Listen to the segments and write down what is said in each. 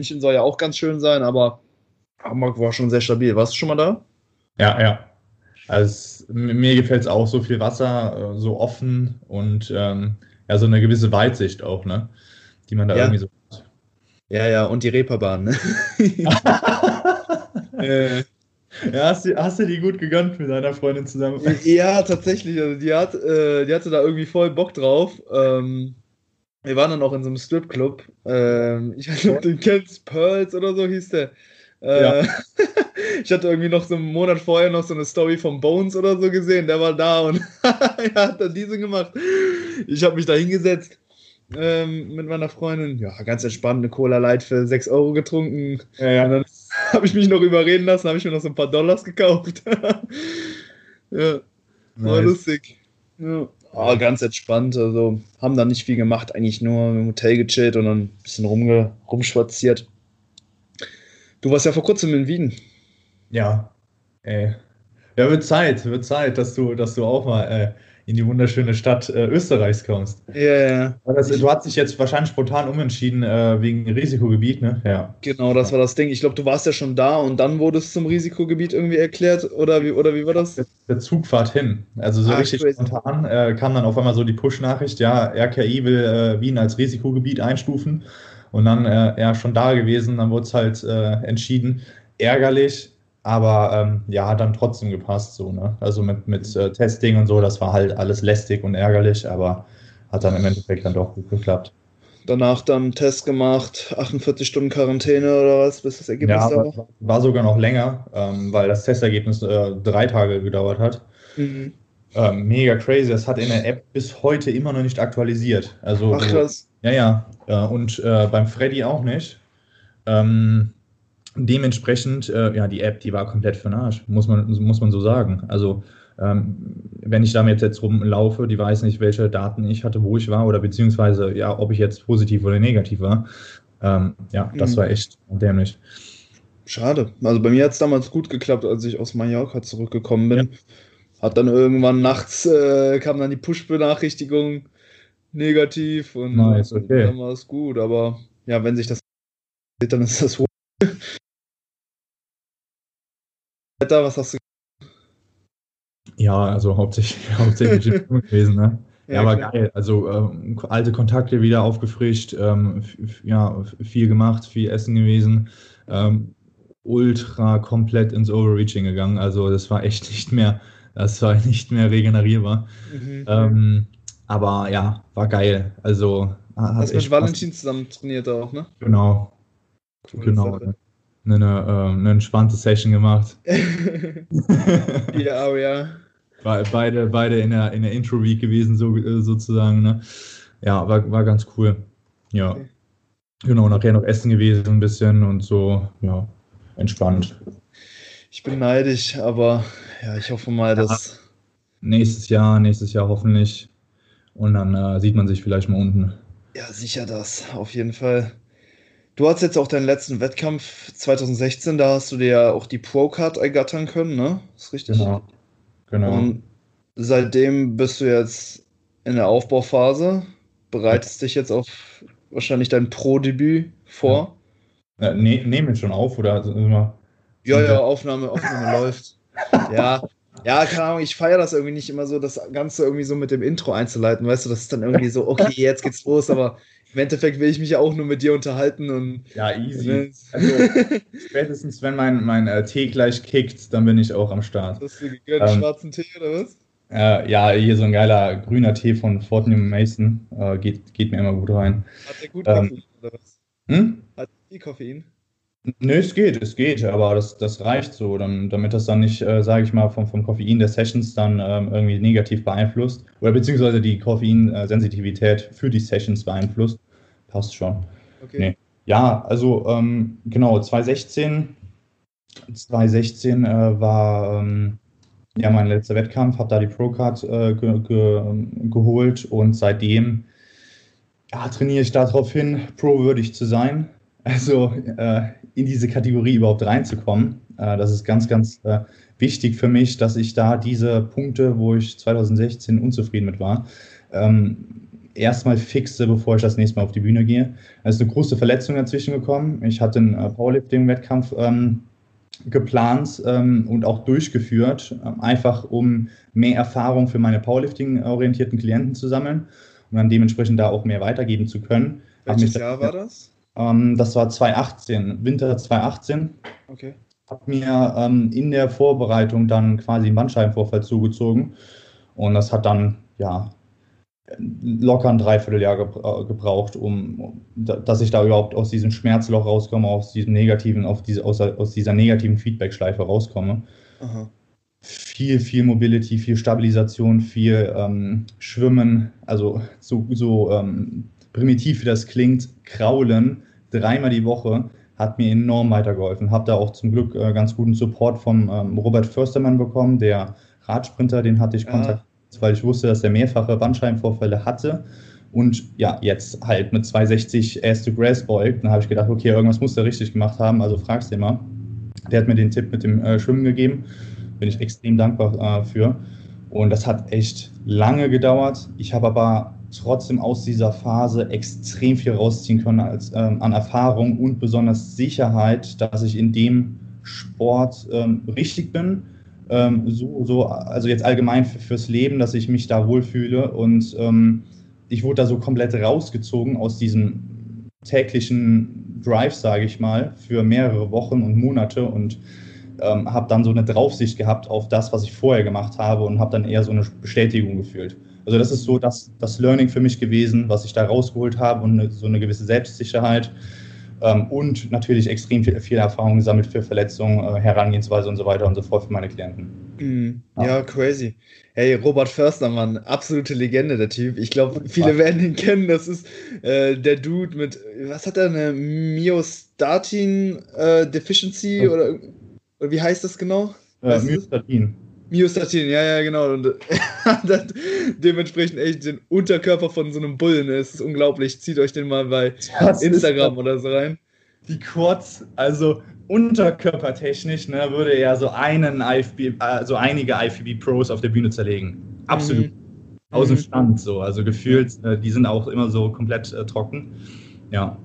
München soll ja auch ganz schön sein, aber Hamburg war schon sehr stabil. Warst du schon mal da? Ja, ja. Also mir gefällt es auch so viel Wasser, äh, so offen und ähm, ja, so eine gewisse Weitsicht auch, ne? Die man da Ja. irgendwie so hat. Ja, ja, und die Reeperbahn, ne? äh, Ja, hast du, hast du die gut gegönnt mit deiner Freundin zusammen? Ja, tatsächlich. Also die, hat, äh, die hatte da irgendwie voll Bock drauf. Ähm, wir waren dann auch in so einem Stripclub. Ähm, ich weiß nicht, ob du den kennst. Pearls oder so hieß der. Äh, Ja. ich hatte irgendwie noch so einen Monat vorher noch so eine Story von Bones oder so gesehen. Der war da und er hat dann diese gemacht. Ich habe mich da hingesetzt ähm, mit meiner Freundin. Ja, ganz entspannt. Eine Cola Light für 6 Euro getrunken. Ja, Und dann habe ich mich noch überreden lassen, habe ich mir noch so ein paar Dollars gekauft. ja. War Nice. lustig. Ja. Aber ganz entspannt. Also haben da nicht viel gemacht, eigentlich nur im Hotel gechillt und dann ein bisschen rumge rumspaziert. Du warst ja vor kurzem in Wien. Ja, ey. Ja, wird Zeit, wird Zeit, dass du, dass du auch mal äh, in die wunderschöne Stadt äh, Österreichs kommst. Ja, ja. Aber Das, du hast dich jetzt wahrscheinlich spontan umentschieden äh, wegen Risikogebiet, ne? Ja. Genau, das war das Ding. Ich glaube, du warst ja schon da und dann wurde es zum Risikogebiet irgendwie erklärt. Oder wie, oder wie war das? Der, Zugfahrt hin. Also so Ah, richtig crazy. spontan äh, kam dann auf einmal so die Push-Nachricht, ja, RKI will äh, Wien als Risikogebiet einstufen. Und dann äh, ja schon da gewesen, dann wurde es halt äh, entschieden. Ärgerlich, aber ähm, ja, hat dann trotzdem gepasst so, ne? Also mit, mit äh, Testing und so, das war halt alles lästig und ärgerlich, aber hat dann im Endeffekt dann doch gut geklappt. Danach dann Test gemacht, 48 Stunden Quarantäne oder was, bis das Ergebnis Ja, da war. war, war sogar noch länger, ähm, weil das Testergebnis äh, drei Tage gedauert hat. Mhm. Ähm, mega crazy. Das hat in der App bis heute immer noch nicht aktualisiert. Also, Ach krass. ja, ja. Äh, und äh, beim Freddy auch nicht. Ähm, dementsprechend, äh, ja, die App, die war komplett für den Arsch, muss man, muss man so sagen. Also, ähm, wenn ich damit jetzt rumlaufe, die weiß nicht, welche Daten ich hatte, wo ich war oder beziehungsweise, ja, ob ich jetzt positiv oder negativ war. Ähm, ja, das Mhm. war echt dämlich. Schade. Also bei mir hat es damals gut geklappt, als ich aus Mallorca zurückgekommen bin. Hat dann irgendwann nachts äh, kam dann die Push-Benachrichtigung negativ und Nice, okay. dann war es gut. Aber ja, wenn sich das dann ist das wohl. Wetter, was hast du? Ja, also hauptsächlich, hauptsächlich gewesen, ne? Ja, war klar. geil. Also ähm, alte Kontakte wieder aufgefrischt, ähm, ja, viel gemacht, viel Essen gewesen, ähm, ultra komplett ins Overreaching gegangen. Also das war echt nicht mehr, das war nicht mehr regenerierbar. Mhm. Ähm, aber ja, war geil. Also Hast mit Valentin zusammen trainiert auch, ne? Genau, Coole genau. Sache. Eine, eine, ähm, eine entspannte Session gemacht. ja, aber ja. Be- beide, beide in der, in der Intro-Week gewesen, so, äh, sozusagen. Ne? Ja, war, war ganz cool. Ja. Okay. Genau, nachher noch essen gewesen ein bisschen und so, ja, entspannt. Ich bin neidisch, aber ja, ich hoffe mal, dass. Nächstes Jahr, nächstes Jahr hoffentlich. Und dann äh, sieht man sich vielleicht mal unten. Ja, sicher das, auf jeden Fall. Du hast jetzt auch deinen letzten Wettkampf 2016, da hast du dir ja auch die Pro-Card ergattern können, ne? Ist richtig? Genau. Genau. Und seitdem bist du jetzt in der Aufbauphase, bereitest dich jetzt auf wahrscheinlich dein Pro-Debüt vor. äh, ne, nehmen wir schon auf, oder? Also immer, Ja, ja, Aufnahme, Aufnahme läuft. Ja, ja, keine Ahnung, ich feiere das irgendwie nicht immer so, das Ganze irgendwie so mit dem Intro einzuleiten, weißt du, das ist dann irgendwie so, okay, jetzt geht's los, aber im Endeffekt will ich mich ja auch nur mit dir unterhalten und ja, easy. Ne? Also, spätestens wenn mein, mein äh, Tee gleich kickt, dann bin ich auch am Start. Hast du gegönnt Ähm, schwarzen Tee oder was? Äh, ja, hier so ein geiler grüner Tee von Fortnum Mason. Äh, geht, geht mir immer gut rein. Hat der gut ähm, Koffein oder was? Hm? Hat viel Koffein? Nö, es geht, es geht, aber das, das reicht so, dann, damit das dann nicht, äh, sage ich mal, vom, vom Koffein der Sessions dann ähm, irgendwie negativ beeinflusst oder beziehungsweise die Koffeinsensitivität für die Sessions beeinflusst. Passt schon. Okay. Nee. Ja, also ähm, genau, 2016, 2016 äh, war ähm, ja mein letzter Wettkampf, habe da die Pro-Card äh, ge ge geholt und seitdem ja, trainiere ich darauf hin, pro-würdig zu sein. Also äh, in diese Kategorie überhaupt reinzukommen. Äh, das ist ganz, ganz äh, wichtig für mich, dass ich da diese Punkte, wo ich 2016 unzufrieden mit war, ähm, erstmal fixe, bevor ich das nächste Mal auf die Bühne gehe. Es ist eine große Verletzung dazwischen gekommen. Ich hatte einen äh, Powerlifting-Wettkampf ähm, geplant ähm, und auch durchgeführt, ähm, einfach um mehr Erfahrung für meine Powerlifting-orientierten Klienten zu sammeln und dann dementsprechend da auch mehr weitergeben zu können. Welches Jahr war das? Ähm, das war 2018, Winter 2018. Okay. Habe mir ähm, in der Vorbereitung dann quasi einen Bandscheibenvorfall zugezogen und das hat dann ja locker ein Dreivierteljahr äh, gebraucht, um, dass ich da überhaupt aus diesem Schmerzloch rauskomme, aus diesem negativen, auf diese, aus, aus dieser negativen Feedback-Schleife rauskomme. Aha. Viel, viel Mobility, viel Stabilisation, viel ähm, Schwimmen, also so, so ähm, primitiv wie das klingt, Kraulen dreimal die Woche hat mir enorm weitergeholfen. Habe da auch zum Glück äh, ganz guten Support vom ähm, Robert Förstermann bekommen, der Radsprinter, den hatte ich ja. kontaktiert weil ich wusste, dass er mehrfache Bandscheibenvorfälle hatte. Und ja, jetzt halt mit 260 erste Grass beugt. Dann habe ich gedacht, okay, irgendwas muss er richtig gemacht haben, also fragst du mal. Der hat mir den Tipp mit dem äh, Schwimmen gegeben. Bin ich extrem dankbar äh, für. Und das hat echt lange gedauert. Ich habe aber trotzdem aus dieser Phase extrem viel rausziehen können als, ähm, an Erfahrung und besonders Sicherheit, dass ich in dem Sport ähm, richtig bin ähm, so, so, also jetzt allgemein fürs Leben, dass ich mich da wohlfühle und ähm, ich wurde da so komplett rausgezogen aus diesem täglichen Drive, sage ich mal, für mehrere Wochen und Monate und ähm, habe dann so eine Draufsicht gehabt auf das, was ich vorher gemacht habe und habe dann eher so eine Bestätigung gefühlt. Also das ist so das, das Learning für mich gewesen, was ich da rausgeholt habe und so eine gewisse Selbstsicherheit ähm, und natürlich extrem viel, viel, Erfahrung gesammelt für Verletzungen, äh, Herangehensweise und so weiter und so fort für meine Klienten. Mm, ja. ja. crazy. Hey, Robert Förstermann, absolute Legende, der Typ. Ich glaube, viele werden ihn kennen. Das ist äh, der Dude mit, was hat er, eine Myostatin äh, Deficiency oder, oder, wie heißt das genau? Äh, Myostatin. Myostatin, ja, ja, genau. Und hat dementsprechend echt den Unterkörper von so einem Bullen. Es ist unglaublich. Zieht euch den mal bei das Instagram oder so rein. Die Quads, also unterkörpertechnisch, ne, würde er so einen IFB, also einige IFBB Pros auf der Bühne zerlegen. Absolut. Mhm. Aus dem mhm. Stand so. Also gefühlt, äh, die sind auch immer so komplett äh, trocken. Ja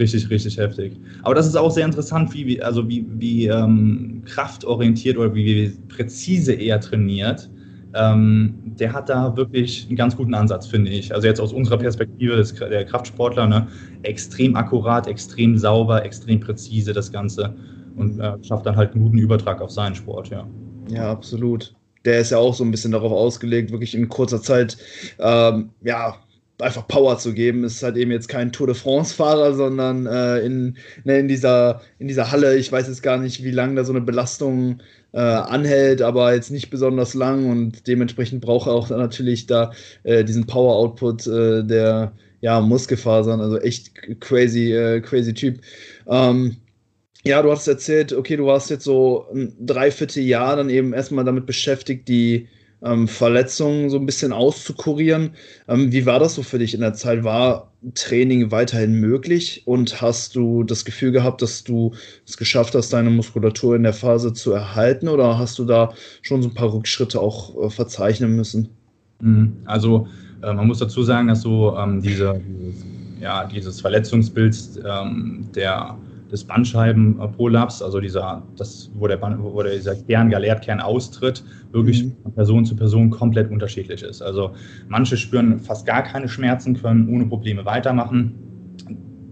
richtig, richtig heftig. Aber das ist auch sehr interessant, wie, also wie, wie ähm, kraftorientiert oder wie präzise er trainiert. Ähm, der hat da wirklich einen ganz guten Ansatz, finde ich. Also jetzt aus unserer Perspektive des, der Kraftsportler, ne, extrem akkurat, extrem sauber, extrem präzise das Ganze und äh, schafft dann halt einen guten Übertrag auf seinen Sport, ja. Ja, absolut. Der ist ja auch so ein bisschen darauf ausgelegt, wirklich in kurzer Zeit ähm, ja, einfach Power zu geben. Ist halt eben jetzt kein Tour de France-Fahrer, sondern äh, in, ne, in, dieser, in dieser Halle, ich weiß jetzt gar nicht, wie lange da so eine Belastung äh, anhält, aber jetzt nicht besonders lang und dementsprechend braucht er auch natürlich da äh, diesen Power-Output äh, der ja, Muskelfasern, also echt crazy, äh, crazy Typ. Ähm, ja, du hast erzählt, okay, du warst jetzt so ein Dreivierteljahr dann eben erstmal damit beschäftigt, die ähm, Verletzungen so ein bisschen auszukurieren. Ähm, wie war das so für dich in der Zeit? War Training weiterhin möglich und hast du das Gefühl gehabt, dass du es geschafft hast, deine Muskulatur in der Phase zu erhalten oder hast du da schon so ein paar Rückschritte auch äh, verzeichnen müssen? Mhm. Also äh, man muss dazu sagen, dass so ähm, diese, ja, dieses Verletzungsbild ähm, der des Bandscheibenprolaps, also dieser, das, wo, der Band, wo dieser Kern, Galertkern austritt, wirklich mhm. von Person zu Person komplett unterschiedlich ist. Also manche spüren fast gar keine Schmerzen, können ohne Probleme weitermachen.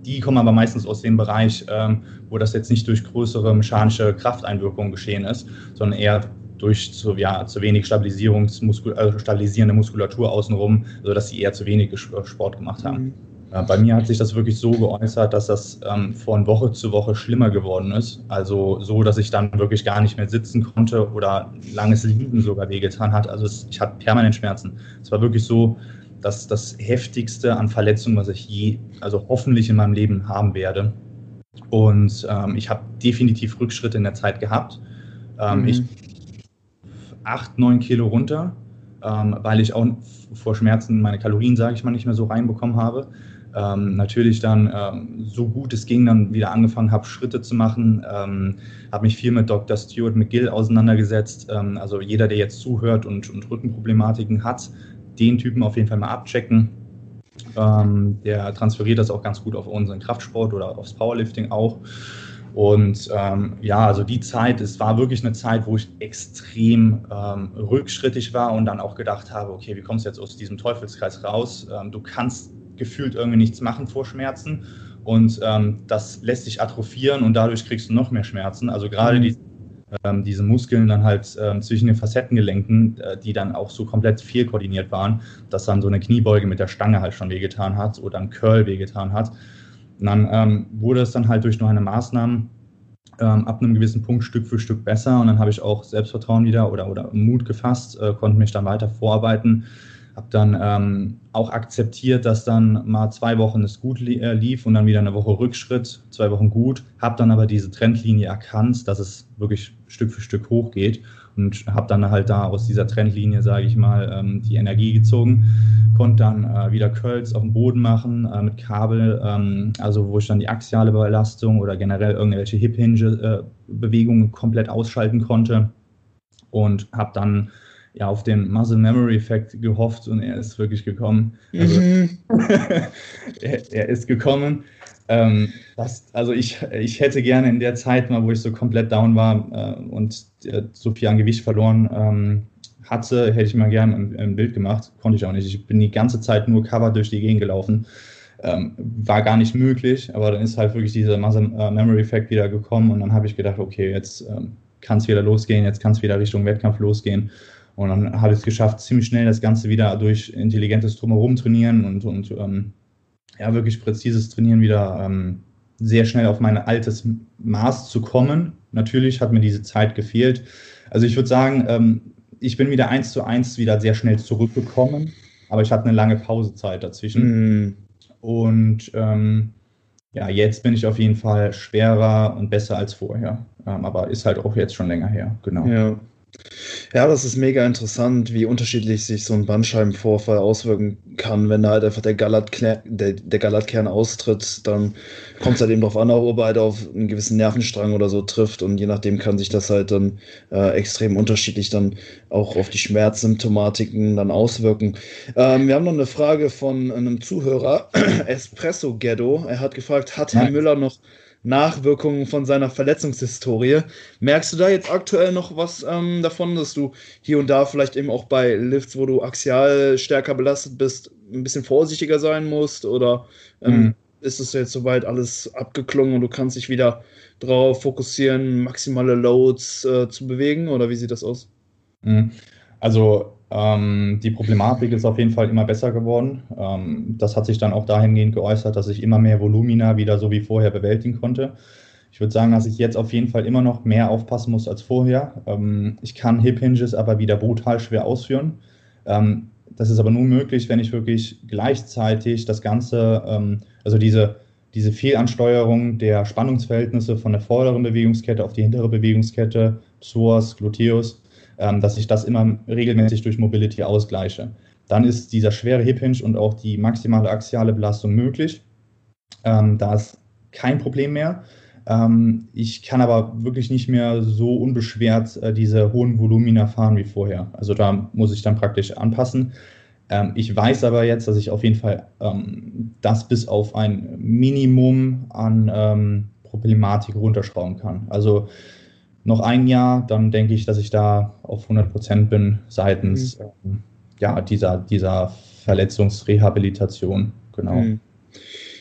Die kommen aber meistens aus dem Bereich, ähm, wo das jetzt nicht durch größere mechanische Krafteinwirkungen geschehen ist, sondern eher durch zu, ja, zu wenig Stabilisierungsmuskul äh, stabilisierende Muskulatur außenrum, sodass sie eher zu wenig Sport gemacht haben. Mhm. Ja, bei mir hat sich das wirklich so geäußert, dass das ähm, von Woche zu Woche schlimmer geworden ist. Also so, dass ich dann wirklich gar nicht mehr sitzen konnte oder langes Liegen sogar wehgetan hat. Also es, ich hatte permanent Schmerzen. Es war wirklich so, dass das heftigste an Verletzungen, was ich je, also hoffentlich in meinem Leben haben werde. Und ähm, ich habe definitiv Rückschritte in der Zeit gehabt. Ähm, mhm. Ich acht, neun Kilo runter, ähm, weil ich auch vor Schmerzen meine Kalorien, sage ich mal, nicht mehr so reinbekommen habe ähm, natürlich dann ähm, so gut es ging dann wieder angefangen habe, Schritte zu machen, ähm, habe mich viel mit Dr. Stuart McGill auseinandergesetzt. Ähm, also jeder, der jetzt zuhört und, und Rückenproblematiken hat, den Typen auf jeden Fall mal abchecken. Ähm, der transferiert das auch ganz gut auf unseren Kraftsport oder aufs Powerlifting auch. Und ähm, ja, also die Zeit, es war wirklich eine Zeit, wo ich extrem ähm, rückschrittig war und dann auch gedacht habe, okay, wie kommst du jetzt aus diesem Teufelskreis raus? Ähm, du kannst gefühlt irgendwie nichts machen vor Schmerzen und ähm, das lässt sich atrophieren und dadurch kriegst du noch mehr Schmerzen. Also gerade mhm. die, ähm, diese Muskeln dann halt ähm, zwischen den Facettengelenken, äh, die dann auch so komplett viel koordiniert waren, dass dann so eine Kniebeuge mit der Stange halt schon wehgetan hat oder ein Curl wehgetan hat. Und dann ähm, wurde es dann halt durch nur eine Maßnahme ähm, ab einem gewissen Punkt Stück für Stück besser und dann habe ich auch Selbstvertrauen wieder oder, oder Mut gefasst, äh, konnte mich dann weiter vorarbeiten, habe dann ähm, auch akzeptiert, dass dann mal zwei Wochen es gut äh, lief und dann wieder eine Woche Rückschritt, zwei Wochen gut, habe dann aber diese Trendlinie erkannt, dass es wirklich Stück für Stück hochgeht und habe dann halt da aus dieser Trendlinie, sage ich mal, ähm, die Energie gezogen, konnte dann äh, wieder Curls auf dem Boden machen äh, mit Kabel, ähm, also wo ich dann die axiale Belastung oder generell irgendwelche Hip-Hinge-Bewegungen äh, komplett ausschalten konnte und habe dann ja auf den Muscle Memory Effekt gehofft und er ist wirklich gekommen. Also, mhm. er, er, ist gekommen. Ähm, das, also ich, ich hätte gerne in der Zeit mal, wo ich so komplett down war äh, und äh, so viel an Gewicht verloren ähm, hatte, hätte ich mal gerne ein, ein, Bild gemacht. Konnte ich auch nicht. Ich bin die ganze Zeit nur Cover durch die Gegend gelaufen. Ähm, war gar nicht möglich, aber dann ist halt wirklich dieser Muscle äh, Memory Effekt wieder gekommen und dann habe ich gedacht, okay, jetzt ähm, kann es wieder losgehen, jetzt kann es wieder Richtung Wettkampf losgehen. Und dann habe ich es geschafft, ziemlich schnell das Ganze wieder durch intelligentes Drumherum trainieren und, und ähm, ja, wirklich präzises Trainieren wieder ähm, sehr schnell auf mein altes Maß zu kommen. Natürlich hat mir diese Zeit gefehlt. Also ich würde sagen, ähm, ich bin wieder eins zu eins wieder sehr schnell zurückgekommen, aber ich hatte eine lange Pausezeit dazwischen. Mm. Und ähm, ja, jetzt bin ich auf jeden Fall schwerer und besser als vorher. Ähm, aber ist halt auch jetzt schon länger her, genau. Ja. Ja, das ist mega interessant, wie unterschiedlich sich so ein Bandscheibenvorfall auswirken kann. Wenn da halt einfach der, Galatkern, der, der Galatkern austritt, dann kommt es halt eben darauf an, ob er halt auf einen gewissen Nervenstrang oder so trifft. Und je nachdem kann sich das halt dann äh, extrem unterschiedlich dann auch auf die Schmerzsymptomatiken dann auswirken. Ähm, wir haben noch eine Frage von einem Zuhörer, Espresso Ghetto. Er hat gefragt, hat Herr Müller noch Nachwirkungen von seiner Verletzungshistorie. Merkst du da jetzt aktuell noch was ähm, davon, dass du hier und da vielleicht eben auch bei Lifts, wo du axial stärker belastet bist, ein bisschen vorsichtiger sein musst? Oder ähm, mhm. ist es jetzt soweit alles abgeklungen und du kannst dich wieder darauf fokussieren, maximale Loads äh, zu bewegen? Oder wie sieht das aus? Mhm. Also ähm, die Problematik ist auf jeden Fall immer besser geworden. Ähm, das hat sich dann auch dahingehend geäußert, dass ich immer mehr Volumina wieder so wie vorher bewältigen konnte. Ich würde sagen, dass ich jetzt auf jeden Fall immer noch mehr aufpassen muss als vorher. Ähm, ich kann Hip Hinges aber wieder brutal schwer ausführen. Ähm, das ist aber nur möglich, wenn ich wirklich gleichzeitig das Ganze, ähm, also diese, diese Fehlansteuerung der Spannungsverhältnisse von der vorderen Bewegungskette auf die hintere Bewegungskette, Psoas, Gluteus, dass ich das immer regelmäßig durch Mobility ausgleiche. Dann ist dieser schwere Hip Hinge und auch die maximale axiale Belastung möglich. Ähm, da ist kein Problem mehr. Ähm, ich kann aber wirklich nicht mehr so unbeschwert äh, diese hohen Volumina fahren wie vorher. Also da muss ich dann praktisch anpassen. Ähm, ich weiß aber jetzt, dass ich auf jeden Fall ähm, das bis auf ein Minimum an ähm, Problematik runterschrauben kann. Also noch ein Jahr, dann denke ich, dass ich da auf 100 Prozent bin seitens mhm. ja, dieser, dieser Verletzungsrehabilitation. Genau. Mhm.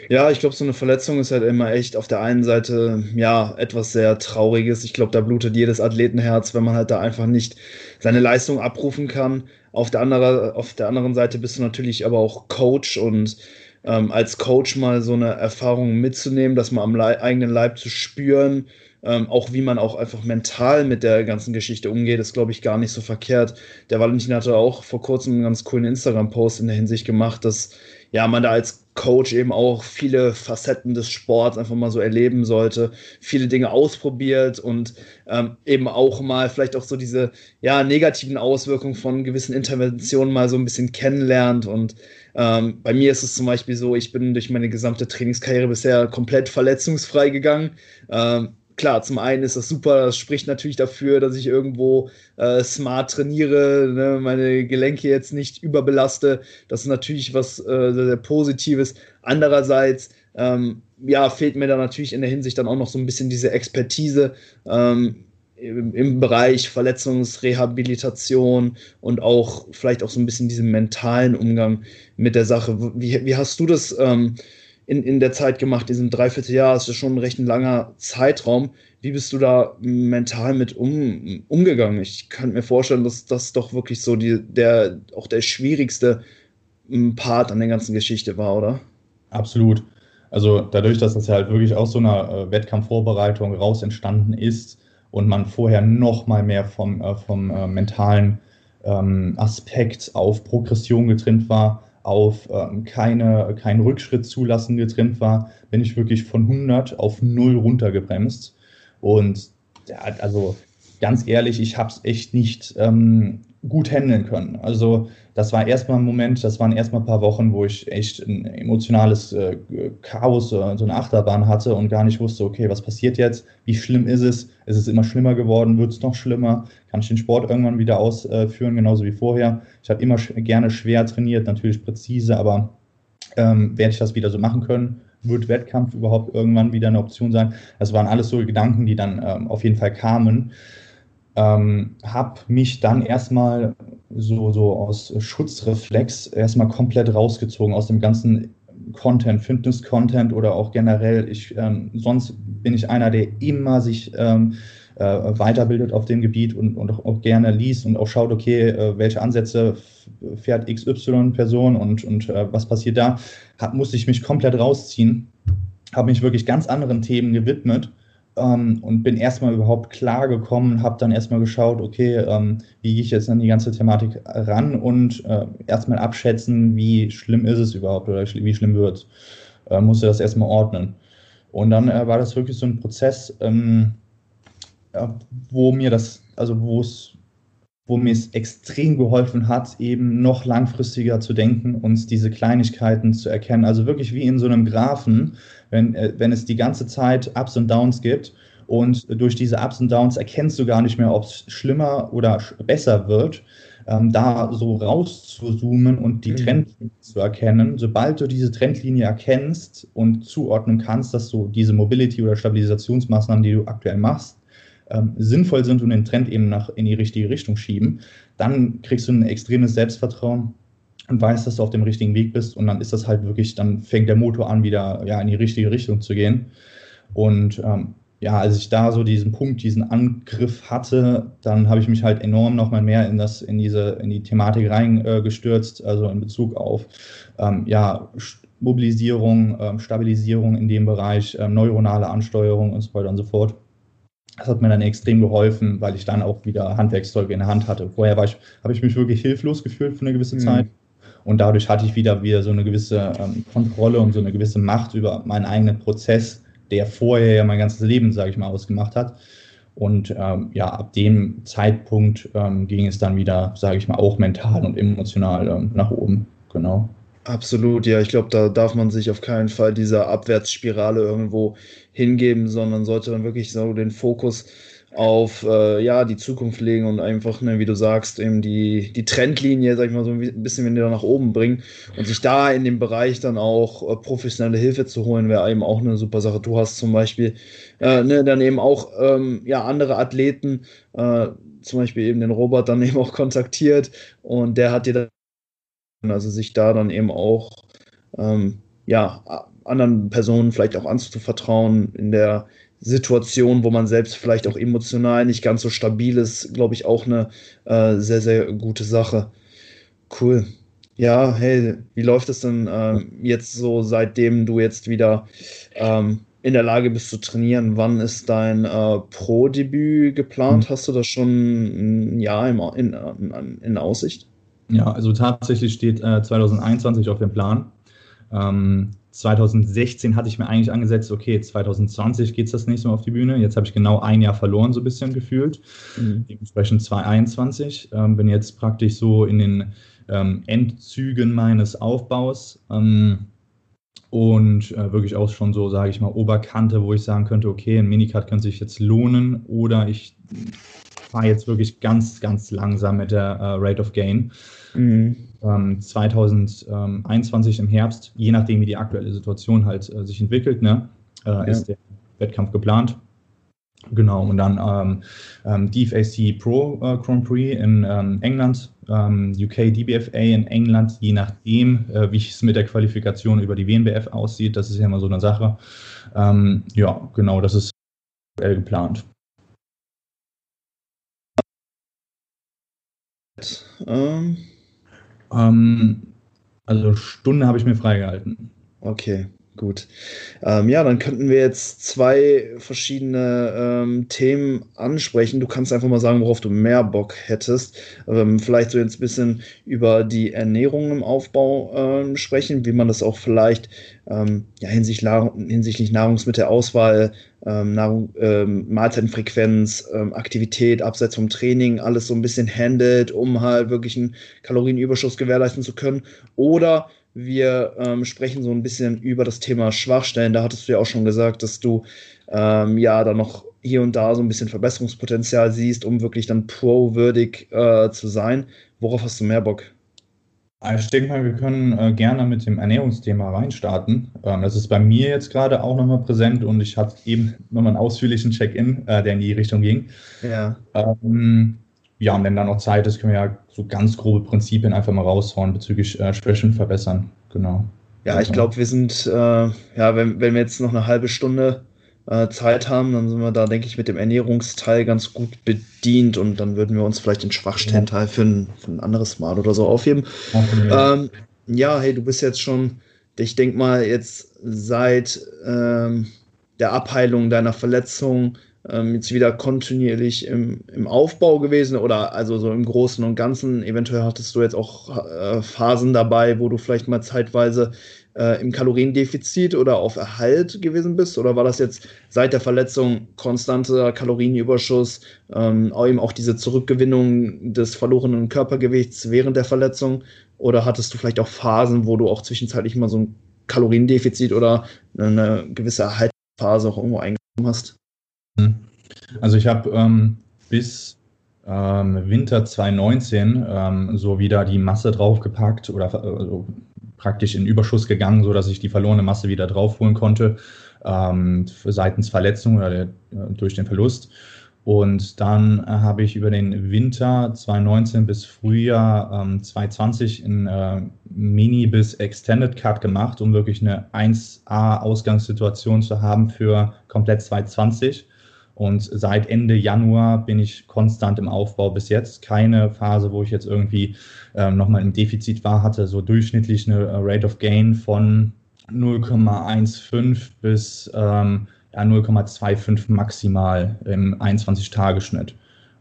Ja, ich glaube, so eine Verletzung ist halt immer echt auf der einen Seite ja etwas sehr Trauriges. Ich glaube, da blutet jedes Athletenherz, wenn man halt da einfach nicht seine Leistung abrufen kann. Auf der, andere, auf der anderen Seite bist du natürlich aber auch Coach und ähm, als Coach mal so eine Erfahrung mitzunehmen, das mal am Le eigenen Leib zu spüren, ähm, auch wie man auch einfach mental mit der ganzen Geschichte umgeht, ist, glaube ich, gar nicht so verkehrt. Der Valentin hatte auch vor kurzem einen ganz coolen Instagram-Post in der Hinsicht gemacht, dass ja, man da als Coach eben auch viele Facetten des Sports einfach mal so erleben sollte, viele Dinge ausprobiert und ähm, eben auch mal vielleicht auch so diese ja, negativen Auswirkungen von gewissen Interventionen mal so ein bisschen kennenlernt. Und ähm, bei mir ist es zum Beispiel so, ich bin durch meine gesamte Trainingskarriere bisher komplett verletzungsfrei gegangen. Ähm, klar, zum einen ist das super, das spricht natürlich dafür, dass ich irgendwo äh, smart trainiere, ne, meine Gelenke jetzt nicht überbelaste. Das ist natürlich was äh, sehr, sehr Positives. Andererseits, ähm, ja, fehlt mir da natürlich in der Hinsicht dann auch noch so ein bisschen diese Expertise. Ähm, im, im, Bereich Verletzungsrehabilitation und auch vielleicht auch so ein bisschen diesen mentalen Umgang mit der Sache. Wie, wie hast du das ähm, in, in der Zeit gemacht, diesen Dreivierteljahr, ist schon ein recht langer Zeitraum. Wie bist du da mental mit um, umgegangen? Ich kann mir vorstellen, dass das doch wirklich so die, der, auch der schwierigste hm, Part an der ganzen Geschichte war, oder? Absolut. Also dadurch, dass das ja halt wirklich aus so einer äh, Wettkampfvorbereitung raus entstanden ist und man vorher noch mal mehr vom, äh, vom äh, mentalen ähm, Aspekt auf Progression getrennt war, auf ähm, keine, keinen Rückschritt zulassen getrennt war, bin ich wirklich von 100 auf 0 runtergebremst. Und ja, also ganz ehrlich, ich habe es echt nicht ähm, gut handeln können. Also das war erstmal ein Moment, das waren erstmal ein paar Wochen, wo ich echt ein emotionales äh, Chaos, so eine Achterbahn hatte und gar nicht wusste, okay, was passiert jetzt? Wie schlimm ist es? Ist es immer schlimmer geworden? Wird es noch schlimmer? Kann ich den Sport irgendwann wieder ausführen, genauso wie vorher? Ich habe immer sch gerne schwer trainiert, natürlich präzise, aber ähm, werde ich das wieder so machen können? Wird Wettkampf überhaupt irgendwann wieder eine Option sein? Das waren alles so Gedanken, die dann ähm, auf jeden Fall kamen ähm, habe mich dann erstmal so, so aus Schutzreflex erstmal komplett rausgezogen aus dem ganzen Content, Fitness-Content oder auch generell. Ich, ähm, sonst bin ich einer, der immer sich ähm, äh, weiterbildet auf dem Gebiet und, und auch, gerne liest und auch schaut, okay, äh, welche Ansätze fährt XY-Person und, und äh, was passiert da. Hab, musste ich mich komplett rausziehen, habe mich wirklich ganz anderen Themen gewidmet ähm, und bin erstmal überhaupt klar gekommen, habe dann erstmal geschaut, okay, ähm, wie gehe ich jetzt an die ganze Thematik ran und äh, erstmal abschätzen, wie schlimm ist es überhaupt oder wie schlimm wird es. Äh, musste das erstmal ordnen. Und dann äh, war das wirklich so ein Prozess, ähm, wo mir das, also wo es wo mir es extrem geholfen hat, eben noch langfristiger zu denken und diese Kleinigkeiten zu erkennen. Also wirklich wie in so einem Graphen, wenn, äh, wenn es die ganze Zeit Ups und Downs gibt und durch diese Ups und Downs erkennst du gar nicht mehr, ob es schlimmer oder besser wird, ähm, da so rauszuzoomen und die mhm. Trendlinie zu erkennen. Sobald du diese Trendlinie erkennst und zuordnen kannst, dass du diese Mobility- oder Stabilisationsmaßnahmen, die du aktuell machst, ähm, sinnvoll sind und den Trend eben nach, in die richtige Richtung schieben, dann kriegst du ein extremes Selbstvertrauen und weißt, dass du auf dem richtigen Weg bist und dann ist das halt wirklich, dann fängt der Motor an, wieder ja, in die richtige Richtung zu gehen. Und ähm, ja, als ich da so diesen Punkt, diesen Angriff hatte, dann habe ich mich halt enorm nochmal mehr in das, in diese, in die Thematik reingestürzt, äh, also in Bezug auf ähm, ja, Mobilisierung, ähm, Stabilisierung in dem Bereich, ähm, neuronale Ansteuerung und so weiter und so fort. Das hat mir dann extrem geholfen, weil ich dann auch wieder Handwerkszeuge in der Hand hatte. Vorher habe ich mich wirklich hilflos gefühlt für eine gewisse mhm. Zeit. Und dadurch hatte ich wieder, wieder so eine gewisse ähm, Kontrolle und so eine gewisse Macht über meinen eigenen Prozess, der vorher ja mein ganzes Leben, sage ich mal, ausgemacht hat. Und ähm, ja, ab dem Zeitpunkt ähm, ging es dann wieder, sage ich mal, auch mental und emotional ähm, nach oben. Genau. Absolut, ja. Ich glaube, da darf man sich auf keinen Fall dieser Abwärtsspirale irgendwo hingeben, sondern sollte dann wirklich so den Fokus auf äh, ja, die Zukunft legen und einfach, ne, wie du sagst, eben die, die Trendlinie, sag ich mal, so ein bisschen wieder nach oben bringen und sich da in dem Bereich dann auch äh, professionelle Hilfe zu holen, wäre eben auch eine super Sache. Du hast zum Beispiel äh, ne, dann eben auch ähm, ja, andere Athleten, äh, zum Beispiel eben den Robert dann eben auch kontaktiert und der hat dir dann also sich da dann eben auch ähm, ja, anderen Personen vielleicht auch anzuvertrauen in der Situation, wo man selbst vielleicht auch emotional nicht ganz so stabil ist, glaube ich, auch eine äh, sehr, sehr gute Sache. Cool. Ja, hey, wie läuft es denn äh, jetzt so, seitdem du jetzt wieder ähm, in der Lage bist zu trainieren? Wann ist dein äh, Pro-Debüt geplant? Mhm. Hast du das schon ein Jahr in, in, in Aussicht? Ja, also tatsächlich steht äh, 2021 auf dem Plan. Ähm, 2016 hatte ich mir eigentlich angesetzt, okay, 2020 geht es das nächste Mal auf die Bühne. Jetzt habe ich genau ein Jahr verloren, so ein bisschen gefühlt. Mhm. Dementsprechend 2021. Ähm, bin jetzt praktisch so in den ähm, Endzügen meines Aufbaus. Ähm, und äh, wirklich auch schon so, sage ich mal, Oberkante, wo ich sagen könnte, okay, ein Minicut könnte sich jetzt lohnen oder ich fahre jetzt wirklich ganz, ganz langsam mit der äh, Rate of Gain. Mhm. Ähm, 2021 im Herbst, je nachdem, wie die aktuelle Situation halt äh, sich entwickelt, ne, äh, ja. ist der Wettkampf geplant. Genau, und dann ähm, ähm, DFAC Pro äh, Grand Prix in ähm, England, ähm, UK DBFA in England, je nachdem, äh, wie es mit der Qualifikation über die WNBF aussieht. Das ist ja immer so eine Sache. Ähm, ja, genau, das ist geplant. Ähm. also Stunde habe ich mir freigehalten. Okay. Gut. Ähm, ja, dann könnten wir jetzt zwei verschiedene ähm, Themen ansprechen. Du kannst einfach mal sagen, worauf du mehr Bock hättest. Ähm, vielleicht so jetzt ein bisschen über die Ernährung im Aufbau ähm, sprechen, wie man das auch vielleicht ähm, ja, hinsichtlich, hinsichtlich Nahrungsmittelauswahl, ähm, Nahrung, Mahlzeitenfrequenz, Aktivität, abseits vom Training, alles so ein bisschen handelt, um halt wirklich einen Kalorienüberschuss gewährleisten zu können. Oder wir ähm, sprechen so ein bisschen über das Thema Schwachstellen. Da hattest du ja auch schon gesagt, dass du ähm, ja da noch hier und da so ein bisschen Verbesserungspotenzial siehst, um wirklich dann pro-würdig äh, zu sein. Worauf hast du mehr Bock? Ich denke mal, wir können äh, gerne mit dem Ernährungsthema reinstarten. Ähm, das ist bei mir jetzt gerade auch nochmal präsent und ich hatte eben nochmal einen ausführlichen Check-in, äh, der in die Richtung ging. Ja. Ähm, ja, und wenn da noch Zeit ist, können wir ja so ganz grobe Prinzipien einfach mal raushauen bezüglich äh, Schwächen verbessern. Genau. Ja, ich glaube, wir sind, äh, ja, wenn, wenn wir jetzt noch eine halbe Stunde äh, Zeit haben, dann sind wir da, denke ich, mit dem Ernährungsteil ganz gut bedient und dann würden wir uns vielleicht den Schwachstellenteil für ein, für ein anderes Mal oder so aufheben. Ähm, ja, hey, du bist jetzt schon, ich denke mal, jetzt seit ähm, der Abheilung deiner Verletzung ähm, jetzt wieder kontinuierlich im, im Aufbau gewesen oder also so im Großen und Ganzen. Eventuell hattest du jetzt auch äh, Phasen dabei, wo du vielleicht mal zeitweise äh, im Kaloriendefizit oder auf Erhalt gewesen bist? Oder war das jetzt seit der Verletzung konstanter Kalorienüberschuss, ähm, eben auch diese Zurückgewinnung des verlorenen Körpergewichts während der Verletzung? Oder hattest du vielleicht auch Phasen, wo du auch zwischenzeitlich mal so ein Kaloriendefizit oder eine gewisse Erhaltsphase auch irgendwo eingenommen hast? Also ich habe ähm, bis ähm, Winter 2019 ähm, so wieder die Masse draufgepackt oder also praktisch in Überschuss gegangen, sodass ich die verlorene Masse wieder draufholen konnte, ähm, seitens Verletzung oder der, äh, durch den Verlust. Und dann äh, habe ich über den Winter 2019 bis Frühjahr ähm, 2020 ein äh, Mini- bis Extended Cut gemacht, um wirklich eine 1A-Ausgangssituation zu haben für komplett 2020. Und seit Ende Januar bin ich konstant im Aufbau bis jetzt. Keine Phase, wo ich jetzt irgendwie ähm, nochmal im Defizit war, hatte so durchschnittlich eine Rate of Gain von 0,15 bis ähm, ja, 0,25 maximal im 21-Tage-Schnitt.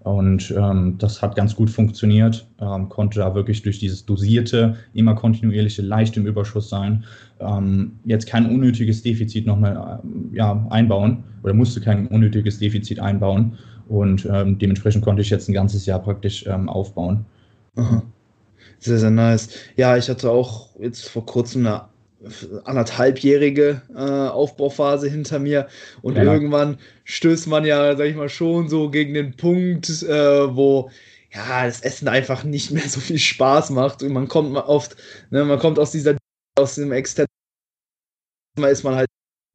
Und ähm, das hat ganz gut funktioniert, ähm, konnte da wirklich durch dieses dosierte, immer kontinuierliche, leicht im Überschuss sein, ähm, jetzt kein unnötiges Defizit nochmal äh, ja, einbauen oder musste kein unnötiges Defizit einbauen. Und ähm, dementsprechend konnte ich jetzt ein ganzes Jahr praktisch ähm, aufbauen. Aha. Sehr, sehr nice. Ja, ich hatte auch jetzt vor kurzem eine anderthalbjährige äh, Aufbauphase hinter mir und ja. irgendwann stößt man ja, sag ich mal, schon so gegen den Punkt, äh, wo ja das Essen einfach nicht mehr so viel Spaß macht und man kommt oft, ne, man kommt aus dieser aus dem Extend ist man halt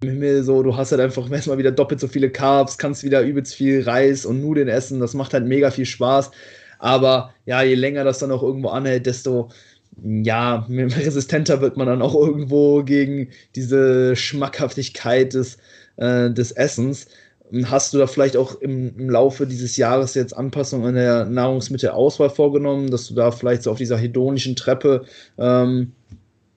im Himmel so, du hast halt einfach erstmal wieder doppelt so viele Carbs, kannst wieder übelst viel Reis und Nudeln essen, das macht halt mega viel Spaß. Aber ja, je länger das dann auch irgendwo anhält, desto ja, resistenter wird man dann auch irgendwo gegen diese Schmackhaftigkeit des, äh, des Essens. Hast du da vielleicht auch im, im, Laufe dieses Jahres jetzt Anpassungen an der Nahrungsmittelauswahl vorgenommen, dass du da vielleicht so auf dieser hedonischen Treppe ähm,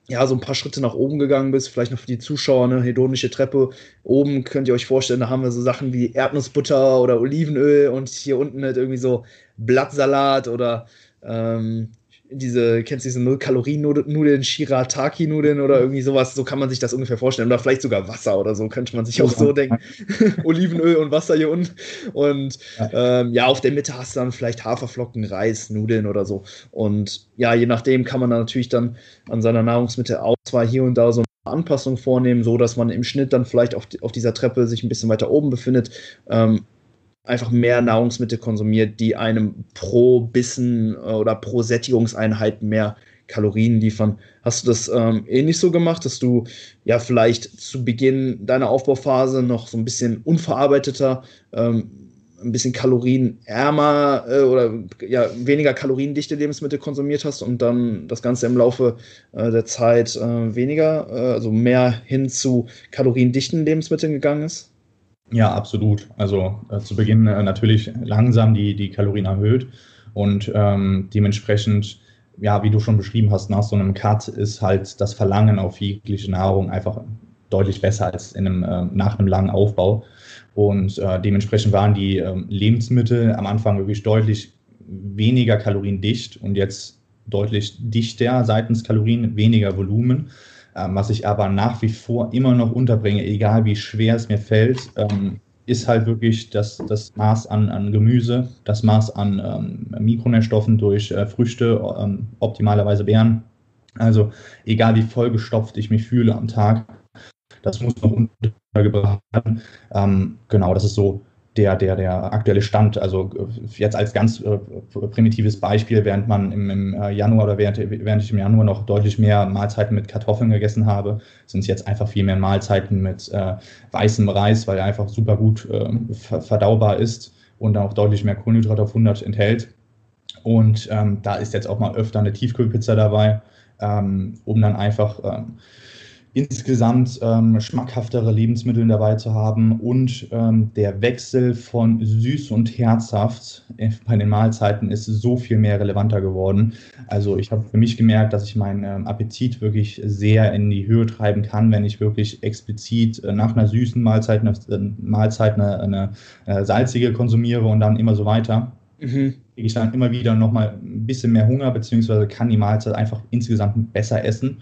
ja, so ein paar Schritte nach oben gegangen bist, vielleicht noch für die Zuschauer, eine hedonische Treppe. Oben könnt ihr euch vorstellen, da haben wir so Sachen wie Erdnussbutter oder Olivenöl und hier unten halt irgendwie so Blattsalat oder ähm, diese, kennst du diese Null-Kalorien-Nudeln, Shirataki-Nudeln oder irgendwie sowas, so kann man sich das ungefähr vorstellen. Oder vielleicht sogar Wasser oder so, könnte man sich auch so denken. Olivenöl und Wasser hier unten. Und ja. Ähm, ja, auf der Mitte hast du dann vielleicht Haferflocken, Reis, Nudeln oder so. Und ja, je nachdem kann man dann natürlich dann an seiner Nahrungsmittelauswahl hier und da so ein Anpassungen vornehmen, so dass man im Schnitt dann vielleicht auf, auf dieser Treppe sich ein bisschen weiter oben befindet, ähm, einfach mehr Nahrungsmittel konsumiert, die einem pro Bissen äh, oder pro Sättigungseinheit mehr Kalorien liefern. Hast du das ähm, ähnlich so gemacht, dass du ja vielleicht zu Beginn deiner Aufbauphase noch so ein bisschen unverarbeiteter, ähm, ein bisschen kalorienärmer äh, oder ja, weniger kaloriendichte Lebensmittel konsumiert hast und dann das Ganze im Laufe äh, der Zeit äh, weniger, äh, also mehr hin zu kaloriendichten Lebensmitteln gegangen ist? Ja, absolut. Also äh, zu Beginn äh, natürlich langsam die, die Kalorien erhöht und ähm, dementsprechend ja, wie du schon beschrieben hast, nach so einem Cut ist halt das Verlangen auf jegliche Nahrung einfach deutlich besser als in einem, äh, nach einem langen Aufbau. Und äh, dementsprechend waren die äh, Lebensmittel am Anfang wirklich deutlich weniger kaloriendicht und jetzt deutlich dichter seitens Kalorien, weniger Volumen. Ähm, was ich aber nach wie vor immer noch unterbringe, egal wie schwer es mir fällt, ähm, ist halt wirklich das, das Maß an, an Gemüse, das Maß an ähm, Mikronährstoffen durch äh, Früchte, ähm, optimalerweise Beeren. Also egal wie vollgestopft ich mich fühle am Tag, das muss noch untergebracht werden. Ähm, genau, das ist so der, der, der aktuelle Stand. Also äh, jetzt als ganz äh, primitives Beispiel, während man im, im äh, Januar oder während, während ich im Januar noch deutlich mehr Mahlzeiten mit Kartoffeln gegessen habe, sind es jetzt einfach viel mehr Mahlzeiten mit äh, weißem Reis, weil er einfach super gut äh, verdaubar ist und auch deutlich mehr Kohlenhydrate auf 100 enthält. Und ähm, da ist jetzt auch mal öfter eine Tiefkühlpizza dabei, ähm, um dann einfach ähm, insgesamt ähm, schmackhaftere Lebensmittel dabei zu haben und ähm, der Wechsel von süß und herzhaft äh, bei den Mahlzeiten ist so viel mehr relevanter geworden. Also ich habe für mich gemerkt, dass ich meinen ähm, Appetit wirklich sehr in die Höhe treiben kann, wenn ich wirklich explizit äh, nach einer süßen Mahlzeit eine, äh, Mahlzeit eine, eine, eine äh, salzige konsumiere und dann immer so weiter. Mhm. Kriege ich dann immer wieder nochmal ein bisschen mehr Hunger, beziehungsweise kann die Mahlzeit einfach insgesamt besser essen.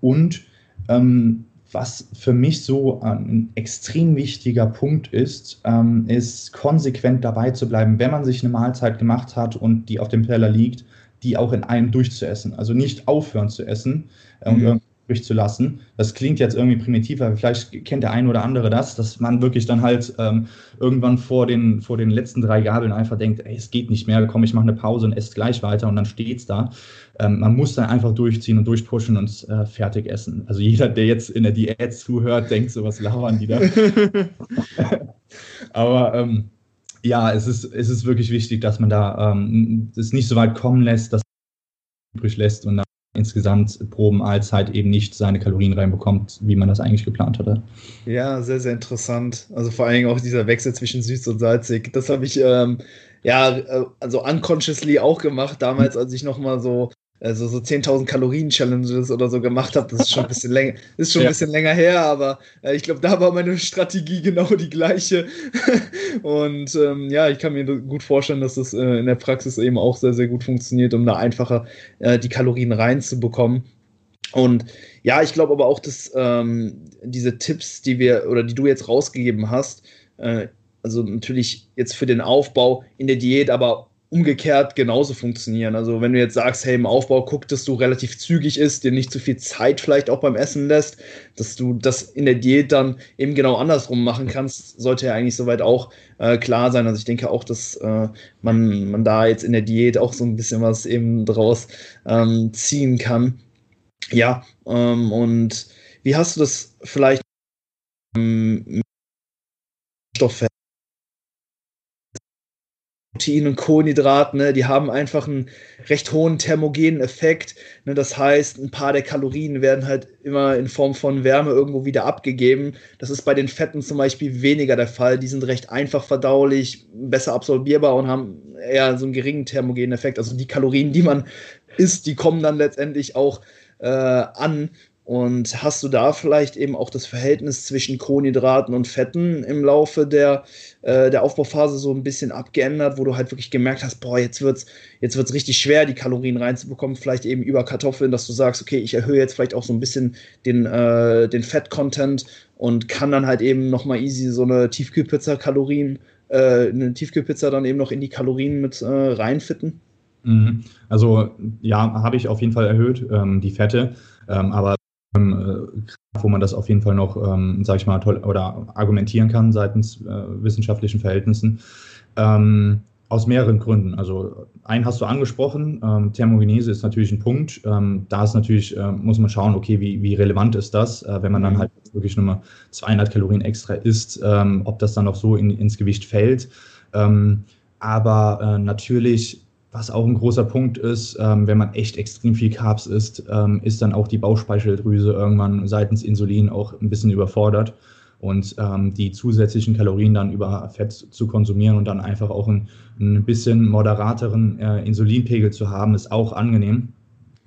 Und ähm, was für mich so ein extrem wichtiger Punkt ist, ähm, ist konsequent dabei zu bleiben, wenn man sich eine Mahlzeit gemacht hat und die auf dem Teller liegt, die auch in einem durchzuessen. Also nicht aufhören zu essen äh, und mhm durchzulassen. Das klingt jetzt irgendwie primitiv, aber vielleicht kennt der ein oder andere das, dass man wirklich dann halt ähm, irgendwann vor den, vor den letzten drei Gabeln einfach denkt, ey, es geht nicht mehr, komm, ich mache eine Pause und esse gleich weiter und dann steht's da. Ähm, man muss dann einfach durchziehen und durchpushen und äh, fertig essen. Also jeder, der jetzt in der Diät zuhört, denkt so, was lauern die da? aber ähm, ja, es ist, es ist wirklich wichtig, dass man da ähm, es nicht so weit kommen lässt, dass man übrig lässt und dann insgesamt pro Mahlzeit eben nicht seine Kalorien reinbekommt, wie man das eigentlich geplant hatte. Ja, sehr, sehr interessant. Also vor allen Dingen auch dieser Wechsel zwischen süß und salzig. Das habe ich ähm, ja, äh, also unconsciously auch gemacht, damals, als ich nochmal so also so 10.000 Kalorien Challenges oder so gemacht habe. Das ist schon ein bisschen länger, ist schon ein bisschen länger her, aber äh, ich glaube, da war meine Strategie genau die gleiche. und ähm, ja, ich kann mir gut vorstellen, dass das äh, in der Praxis eben auch sehr, sehr gut funktioniert, um da einfacher äh, die Kalorien reinzubekommen. Und ja, ich glaube aber auch, dass ähm, diese Tipps, die wir oder die du jetzt rausgegeben hast, äh, also natürlich jetzt für den Aufbau in der Diät, aber umgekehrt genauso funktionieren. Also wenn du jetzt sagst, hey, im Aufbau guck, dass du relativ zügig isst, dir nicht zu viel Zeit vielleicht auch beim Essen lässt, dass du das in der Diät dann eben genau andersrum machen kannst, sollte ja eigentlich soweit auch äh, klar sein. Also ich denke auch, dass äh, man, man da jetzt in der Diät auch so ein bisschen was eben draus ähm, ziehen kann. Ja, ähm, und wie hast du das vielleicht ähm, Stoffverhältnis Protein und Kohlenhydrat, ne, die haben einfach einen recht hohen thermogenen Effekt. Ne, das heißt, ein paar der Kalorien werden halt immer in Form von Wärme irgendwo wieder abgegeben. Das ist bei den Fetten zum Beispiel weniger der Fall. Die sind recht einfach verdaulich, besser absorbierbar und haben eher so einen geringen thermogenen Effekt. Also die Kalorien, die man isst, die kommen dann letztendlich auch äh, an und hast du da vielleicht eben auch das Verhältnis zwischen Kohlenhydraten und Fetten im Laufe der, äh, der Aufbauphase so ein bisschen abgeändert, wo du halt wirklich gemerkt hast, boah, jetzt wird's, jetzt wird's richtig schwer, die Kalorien reinzubekommen, vielleicht eben über Kartoffeln, dass du sagst, okay, ich erhöhe jetzt vielleicht auch so ein bisschen den, äh, den Fett-Content und kann dann halt eben nochmal easy so eine Tiefkühlpizza-Kalorien, äh, eine Tiefkühlpizza dann eben noch in die Kalorien mit äh, reinfitten? Mhm. Also ja, habe ich auf jeden Fall erhöht, ähm, die Fette. Ähm, aber wo man das auf jeden Fall noch, ähm, sag ich mal, toll oder argumentieren kann seitens äh, wissenschaftlichen Verhältnissen. Ähm, aus mehreren Gründen. Also einen hast du angesprochen, ähm, Thermogenese ist natürlich ein Punkt. Ähm, da ist natürlich, äh, muss man schauen, okay, wie, wie relevant ist das, äh, wenn man dann mhm. halt wirklich nur 200 Kalorien extra isst, ähm, ob das dann auch so in, ins Gewicht fällt. Ähm, aber äh, natürlich was auch ein großer Punkt ist, ähm, wenn man echt extrem viel Carbs isst, ähm, ist dann auch die Bauchspeicheldrüse irgendwann seitens Insulin auch ein bisschen überfordert. Und ähm, die zusätzlichen Kalorien dann über Fett zu konsumieren und dann einfach auch ein, ein bisschen moderateren äh, Insulinpegel zu haben, ist auch angenehm.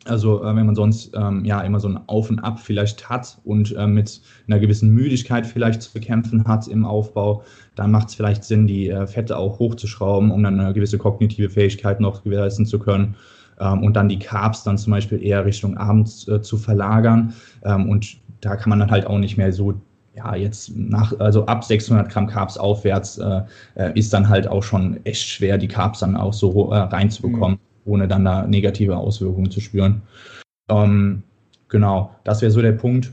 Also äh, wenn man sonst ähm, ja immer so ein Auf und Ab vielleicht hat und äh, mit einer gewissen Müdigkeit vielleicht zu bekämpfen hat im Aufbau, dann macht es vielleicht Sinn, die äh, Fette auch hochzuschrauben, um dann eine gewisse kognitive Fähigkeit noch gewährleisten zu können. Ähm, und dann die Carbs dann zum Beispiel eher Richtung Abends äh, zu verlagern. Ähm, und da kann man dann halt auch nicht mehr so ja, jetzt nach, also ab 600 Gramm Carbs aufwärts äh, äh, ist dann halt auch schon echt schwer, die Carbs dann auch so äh, reinzubekommen. Ohne dann da negative Auswirkungen zu spüren. Ähm, genau, das wäre so der Punkt.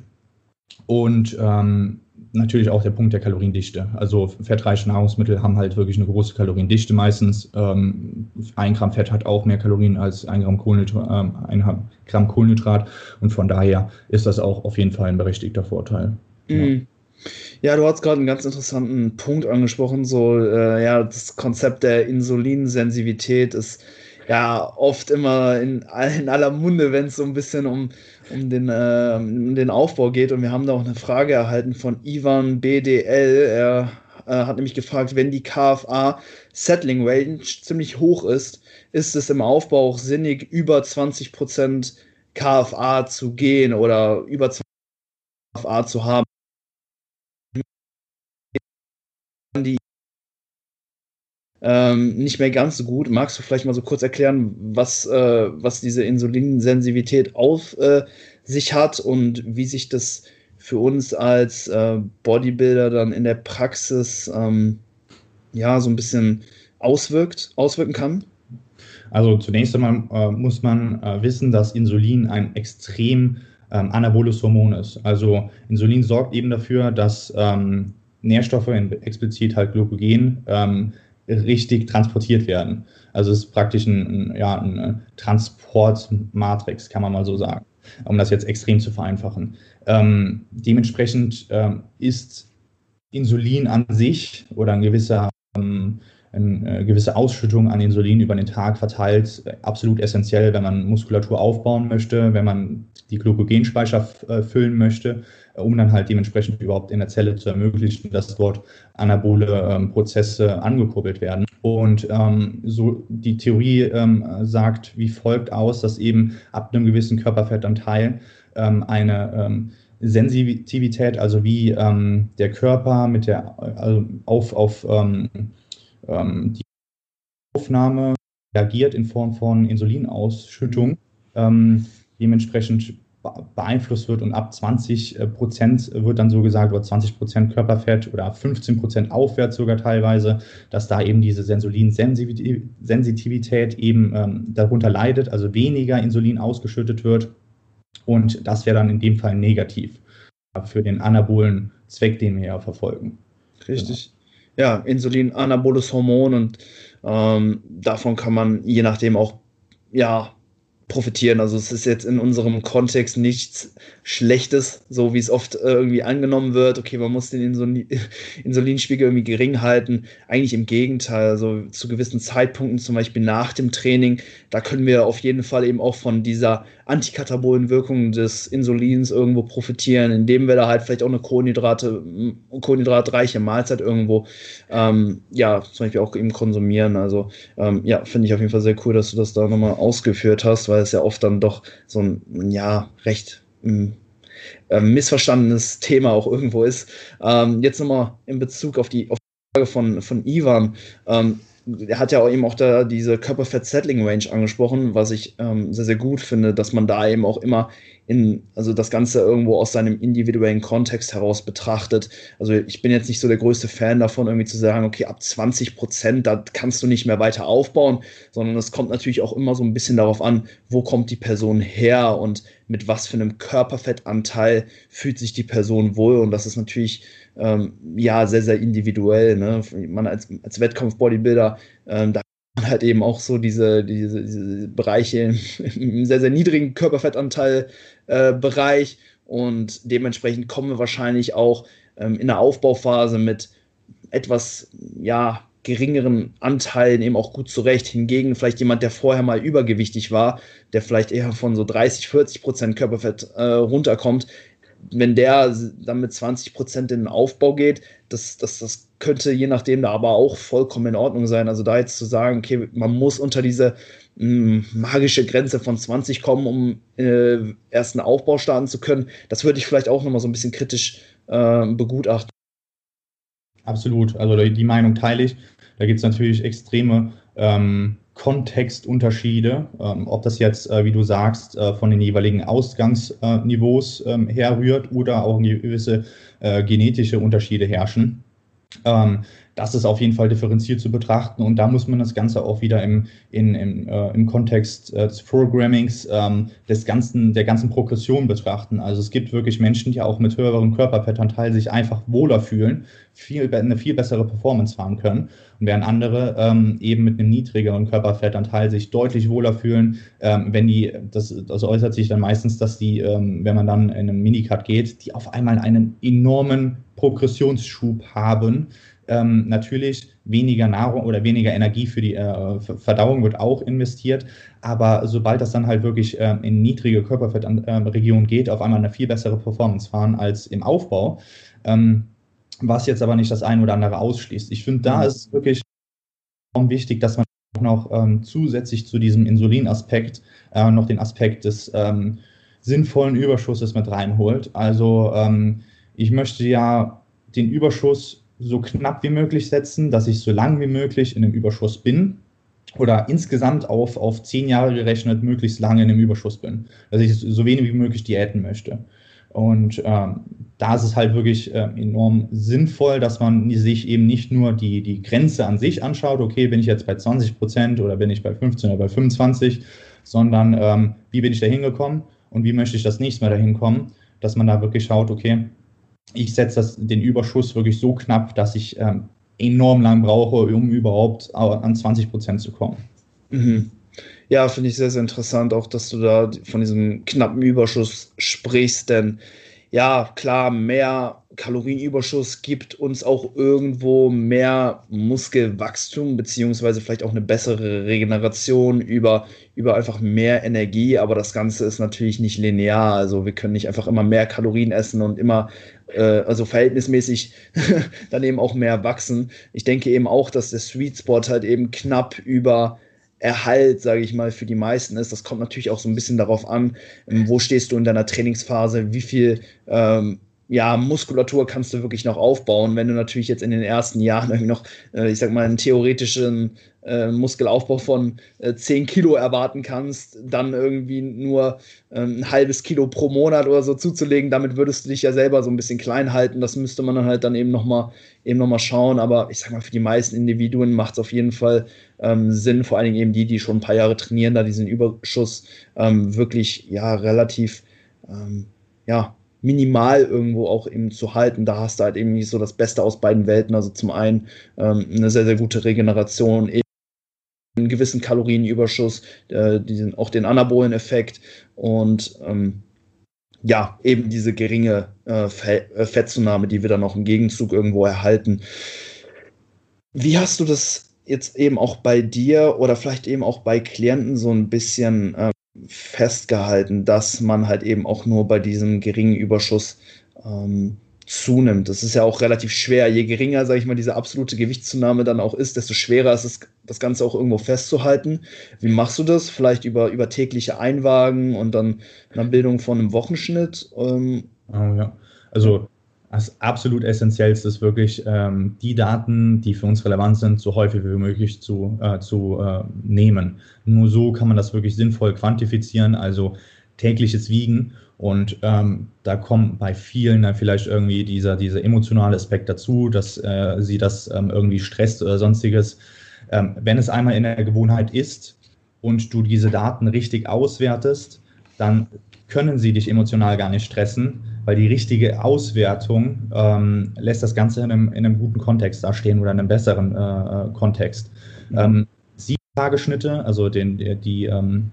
Und ähm, natürlich auch der Punkt der Kaloriendichte. Also fettreiche Nahrungsmittel haben halt wirklich eine große Kaloriendichte meistens. Ähm, ein Gramm Fett hat auch mehr Kalorien als ein Gramm, Kohlenhydrat, äh, ein Gramm Kohlenhydrat. Und von daher ist das auch auf jeden Fall ein berechtigter Vorteil. Mhm. Ja. ja. du hast gerade einen ganz interessanten Punkt angesprochen. So, äh, ja, das Konzept der Insulinsensitivität ist ja oft immer in, in aller Munde, wenn es so ein bisschen um, um, den, äh, um den Aufbau geht. Und wir haben da auch eine Frage erhalten von Ivan BDL. Er äh, hat nämlich gefragt, wenn die KFA Settling Range ziemlich hoch ist, ist es im Aufbau auch sinnig, über 20% KFA zu gehen oder über 20% KFA zu haben. Die ähm, nicht mehr ganz so gut. Magst du vielleicht mal so kurz erklären, was, äh, was diese Insulinsensitivität auf äh, sich hat und wie sich das für uns als äh, Bodybuilder dann in der Praxis ähm, ja so ein bisschen auswirkt, auswirken kann? Also zunächst einmal äh, muss man äh, wissen, dass Insulin ein extrem ähm, anaboles Hormon ist. Also Insulin sorgt eben dafür, dass ähm, Nährstoffe, explizit halt Glykogen, ähm, richtig transportiert werden. Also es ist praktisch ein, ja, eine Transportmatrix, kann man mal so sagen, um das jetzt extrem zu vereinfachen. Ähm, dementsprechend ähm, ist Insulin an sich oder ein gewisser ähm, eine äh, gewisse Ausschüttung an Insulin über den Tag verteilt äh, absolut essentiell, wenn man Muskulatur aufbauen möchte, wenn man die Glykogenspeicher äh, füllen möchte, um dann halt dementsprechend überhaupt in der Zelle zu ermöglichen, dass dort anabole ähm, Prozesse angekurbelt werden. Und ähm, so die Theorie ähm, sagt wie folgt aus, dass eben ab einem gewissen Körperfettanteil ähm, eine ähm, Sensitivität, also wie ähm, der Körper mit der also auf, auf die Aufnahme reagiert in Form von Insulinausschüttung, dementsprechend beeinflusst wird und ab 20 äh, Prozent wird dann so gesagt, oder 20 Prozent Körperfett oder 15 Prozent aufwärts sogar teilweise, dass da eben diese Insulinsensitivität eben ähm, darunter leidet, also weniger Insulin ausgeschüttet wird und das wäre dann in dem Fall negativ für den anabolen Zweck, den wir ja verfolgen. Richtig. Genau ja, Insulin, anaboles Hormon und ähm, davon kann man je nachdem auch ja, profitieren. Also es ist jetzt in unserem Kontext nichts Schlechtes, so wie es oft äh, irgendwie angenommen wird. Okay, man muss den Insulin Insulinspiegel irgendwie gering halten. Eigentlich im Gegenteil. Also zu gewissen Zeitpunkten, zum Beispiel nach dem Training, da können wir auf jeden Fall eben auch von dieser antikatabolen Wirkung des Insulins irgendwo profitieren, indem wir da halt vielleicht auch eine Kohlenhydrate, kohlenhydratreiche Mahlzeit irgendwo, ähm, ja, zum Beispiel auch eben konsumieren. Also ähm, ja, finde ich auf jeden Fall sehr cool, dass du das da nochmal ausgeführt hast, weil es ja oft dann doch so ein, ja, recht ähm, äh, missverstandenes Thema auch irgendwo ist. Ähm, jetzt nochmal in Bezug auf die, auf die Frage von, von Ivan. Ähm, er hat ja eben auch da diese Körperfett-Settling-Range angesprochen, was ich ähm, sehr, sehr gut finde, dass man da eben auch immer in, also das Ganze irgendwo aus seinem individuellen Kontext heraus betrachtet. Also ich bin jetzt nicht so der größte Fan davon, irgendwie zu sagen, okay, ab 20 Prozent, da kannst du nicht mehr weiter aufbauen, sondern es kommt natürlich auch immer so ein bisschen darauf an, wo kommt die Person her und mit was für einem Körperfettanteil fühlt sich die Person wohl. Und das ist natürlich ähm, ja sehr, sehr individuell. Ne? Man als, als Wettkampf-Bodybuilder, ähm, da man halt eben auch so diese, diese, diese Bereiche im sehr, sehr niedrigen Körperfettanteil äh, und dementsprechend kommen wir wahrscheinlich auch ähm, in der Aufbauphase mit etwas, ja, geringeren Anteilen eben auch gut zurecht. Hingegen vielleicht jemand, der vorher mal übergewichtig war, der vielleicht eher von so 30, 40 Prozent Körperfett äh, runterkommt, wenn der dann mit 20 Prozent in den Aufbau geht, das, das, das könnte je nachdem da aber auch vollkommen in Ordnung sein. Also da jetzt zu sagen, okay, man muss unter diese mh, hm, magische Grenze von 20 kommen, um äh, erst einen Aufbau starten zu können, das würde ich vielleicht auch nochmal so ein bisschen kritisch äh, begutachten. Absolut, also die Meinung teile ich. Da gibt es natürlich extreme ähm, Kontextunterschiede, ähm, ob das jetzt, äh, wie du sagst, äh, von den jeweiligen Ausgangsniveaus ähm, herrührt oder auch gewisse äh, genetische Unterschiede herrschen. Ähm, das ist auf jeden Fall differenziert zu betrachten und da muss man das Ganze auch wieder im, in, im, äh, im Kontext äh, des Programmings ähm, des ganzen, der ganzen Progression betrachten. Also es gibt wirklich Menschen, die auch mit höherem Körperfettanteil sich einfach wohler fühlen, viel, eine viel bessere Performance fahren können und während andere ähm, eben mit einem niedrigeren Körperfettanteil sich deutlich wohler fühlen, ähm, wenn die, das, das äußert sich dann meistens, dass die, ähm, wenn man dann in einem Minicut geht, die auf einmal einen enormen Progressionsschub haben, ähm, natürlich weniger Nahrung oder weniger Energie für die äh, Verdauung wird auch investiert. Aber sobald das dann halt wirklich ähm, in niedrige Körperfettregionen geht, auf einmal eine viel bessere Performance fahren als im Aufbau. Ähm, was jetzt aber nicht das eine oder andere ausschließt. Ich finde, da mhm. ist wirklich wichtig, dass man auch noch ähm, zusätzlich zu diesem Insulinaspekt äh, noch den Aspekt des ähm, sinnvollen Überschusses mit reinholt. Also ähm, ich möchte ja den Überschuss so knapp wie möglich setzen, dass ich so lang wie möglich in einem Überschuss bin oder insgesamt auf, auf zehn Jahre gerechnet möglichst lange in einem Überschuss bin, dass ich so wenig wie möglich diäten möchte. Und ähm, da ist es halt wirklich äh, enorm sinnvoll, dass man sich eben nicht nur die, die Grenze an sich anschaut, okay, bin ich jetzt bei 20 Prozent oder bin ich bei 15 oder bei 25, sondern ähm, wie bin ich da hingekommen und wie möchte ich das nächste Mal dahin kommen, dass man da wirklich schaut, okay, ich setze den Überschuss wirklich so knapp, dass ich ähm, enorm lang brauche, um überhaupt an 20 Prozent zu kommen. Mhm. Ja, finde ich sehr, sehr interessant, auch dass du da von diesem knappen Überschuss sprichst, denn ja, klar, mehr Kalorienüberschuss gibt uns auch irgendwo mehr Muskelwachstum, beziehungsweise vielleicht auch eine bessere Regeneration über, über einfach mehr Energie, aber das Ganze ist natürlich nicht linear. Also wir können nicht einfach immer mehr Kalorien essen und immer, also verhältnismäßig dann eben auch mehr wachsen. Ich denke eben auch, dass der Sweet Spot halt eben knapp über Erhalt, sage ich mal, für die meisten ist. Das kommt natürlich auch so ein bisschen darauf an, wo stehst du in deiner Trainingsphase, wie viel ähm, ja, Muskulatur kannst du wirklich noch aufbauen. Wenn du natürlich jetzt in den ersten Jahren irgendwie noch, äh, ich sag mal, einen theoretischen äh, Muskelaufbau von äh, 10 Kilo erwarten kannst, dann irgendwie nur ähm, ein halbes Kilo pro Monat oder so zuzulegen, damit würdest du dich ja selber so ein bisschen klein halten. Das müsste man dann halt dann eben nochmal eben noch schauen. Aber ich sag mal, für die meisten Individuen macht es auf jeden Fall ähm, Sinn, vor allen Dingen eben die, die schon ein paar Jahre trainieren, da diesen Überschuss ähm, wirklich ja relativ ähm, ja, minimal irgendwo auch eben zu halten. Da hast du halt eben so das Beste aus beiden Welten. Also zum einen ähm, eine sehr, sehr gute Regeneration, einen gewissen Kalorienüberschuss, äh, diesen, auch den Anabolen-Effekt und ähm, ja, eben diese geringe äh, äh, Fettzunahme, die wir dann auch im Gegenzug irgendwo erhalten. Wie hast du das jetzt eben auch bei dir oder vielleicht eben auch bei Klienten so ein bisschen äh, festgehalten, dass man halt eben auch nur bei diesem geringen Überschuss ähm, zunimmt. Das ist ja auch relativ schwer. Je geringer, sage ich mal, diese absolute Gewichtszunahme dann auch ist, desto schwerer ist es, das Ganze auch irgendwo festzuhalten. Wie machst du das? Vielleicht über, über tägliche Einwagen und dann eine Bildung von einem Wochenschnitt? Ähm, oh, ja. Also das absolut Essentiellste ist wirklich, ähm, die Daten, die für uns relevant sind, so häufig wie möglich zu, äh, zu äh, nehmen. Nur so kann man das wirklich sinnvoll quantifizieren, also tägliches Wiegen und ähm, da kommt bei vielen dann vielleicht irgendwie dieser, dieser emotionale Aspekt dazu, dass äh, sie das ähm, irgendwie stresst oder sonstiges. Ähm, wenn es einmal in der Gewohnheit ist und du diese Daten richtig auswertest, dann können sie dich emotional gar nicht stressen, weil die richtige Auswertung ähm, lässt das Ganze in einem, in einem, guten Kontext dastehen oder in einem besseren äh, Kontext. Mhm. Ähm, sieben Tagesschnitte, also den, die, die ähm,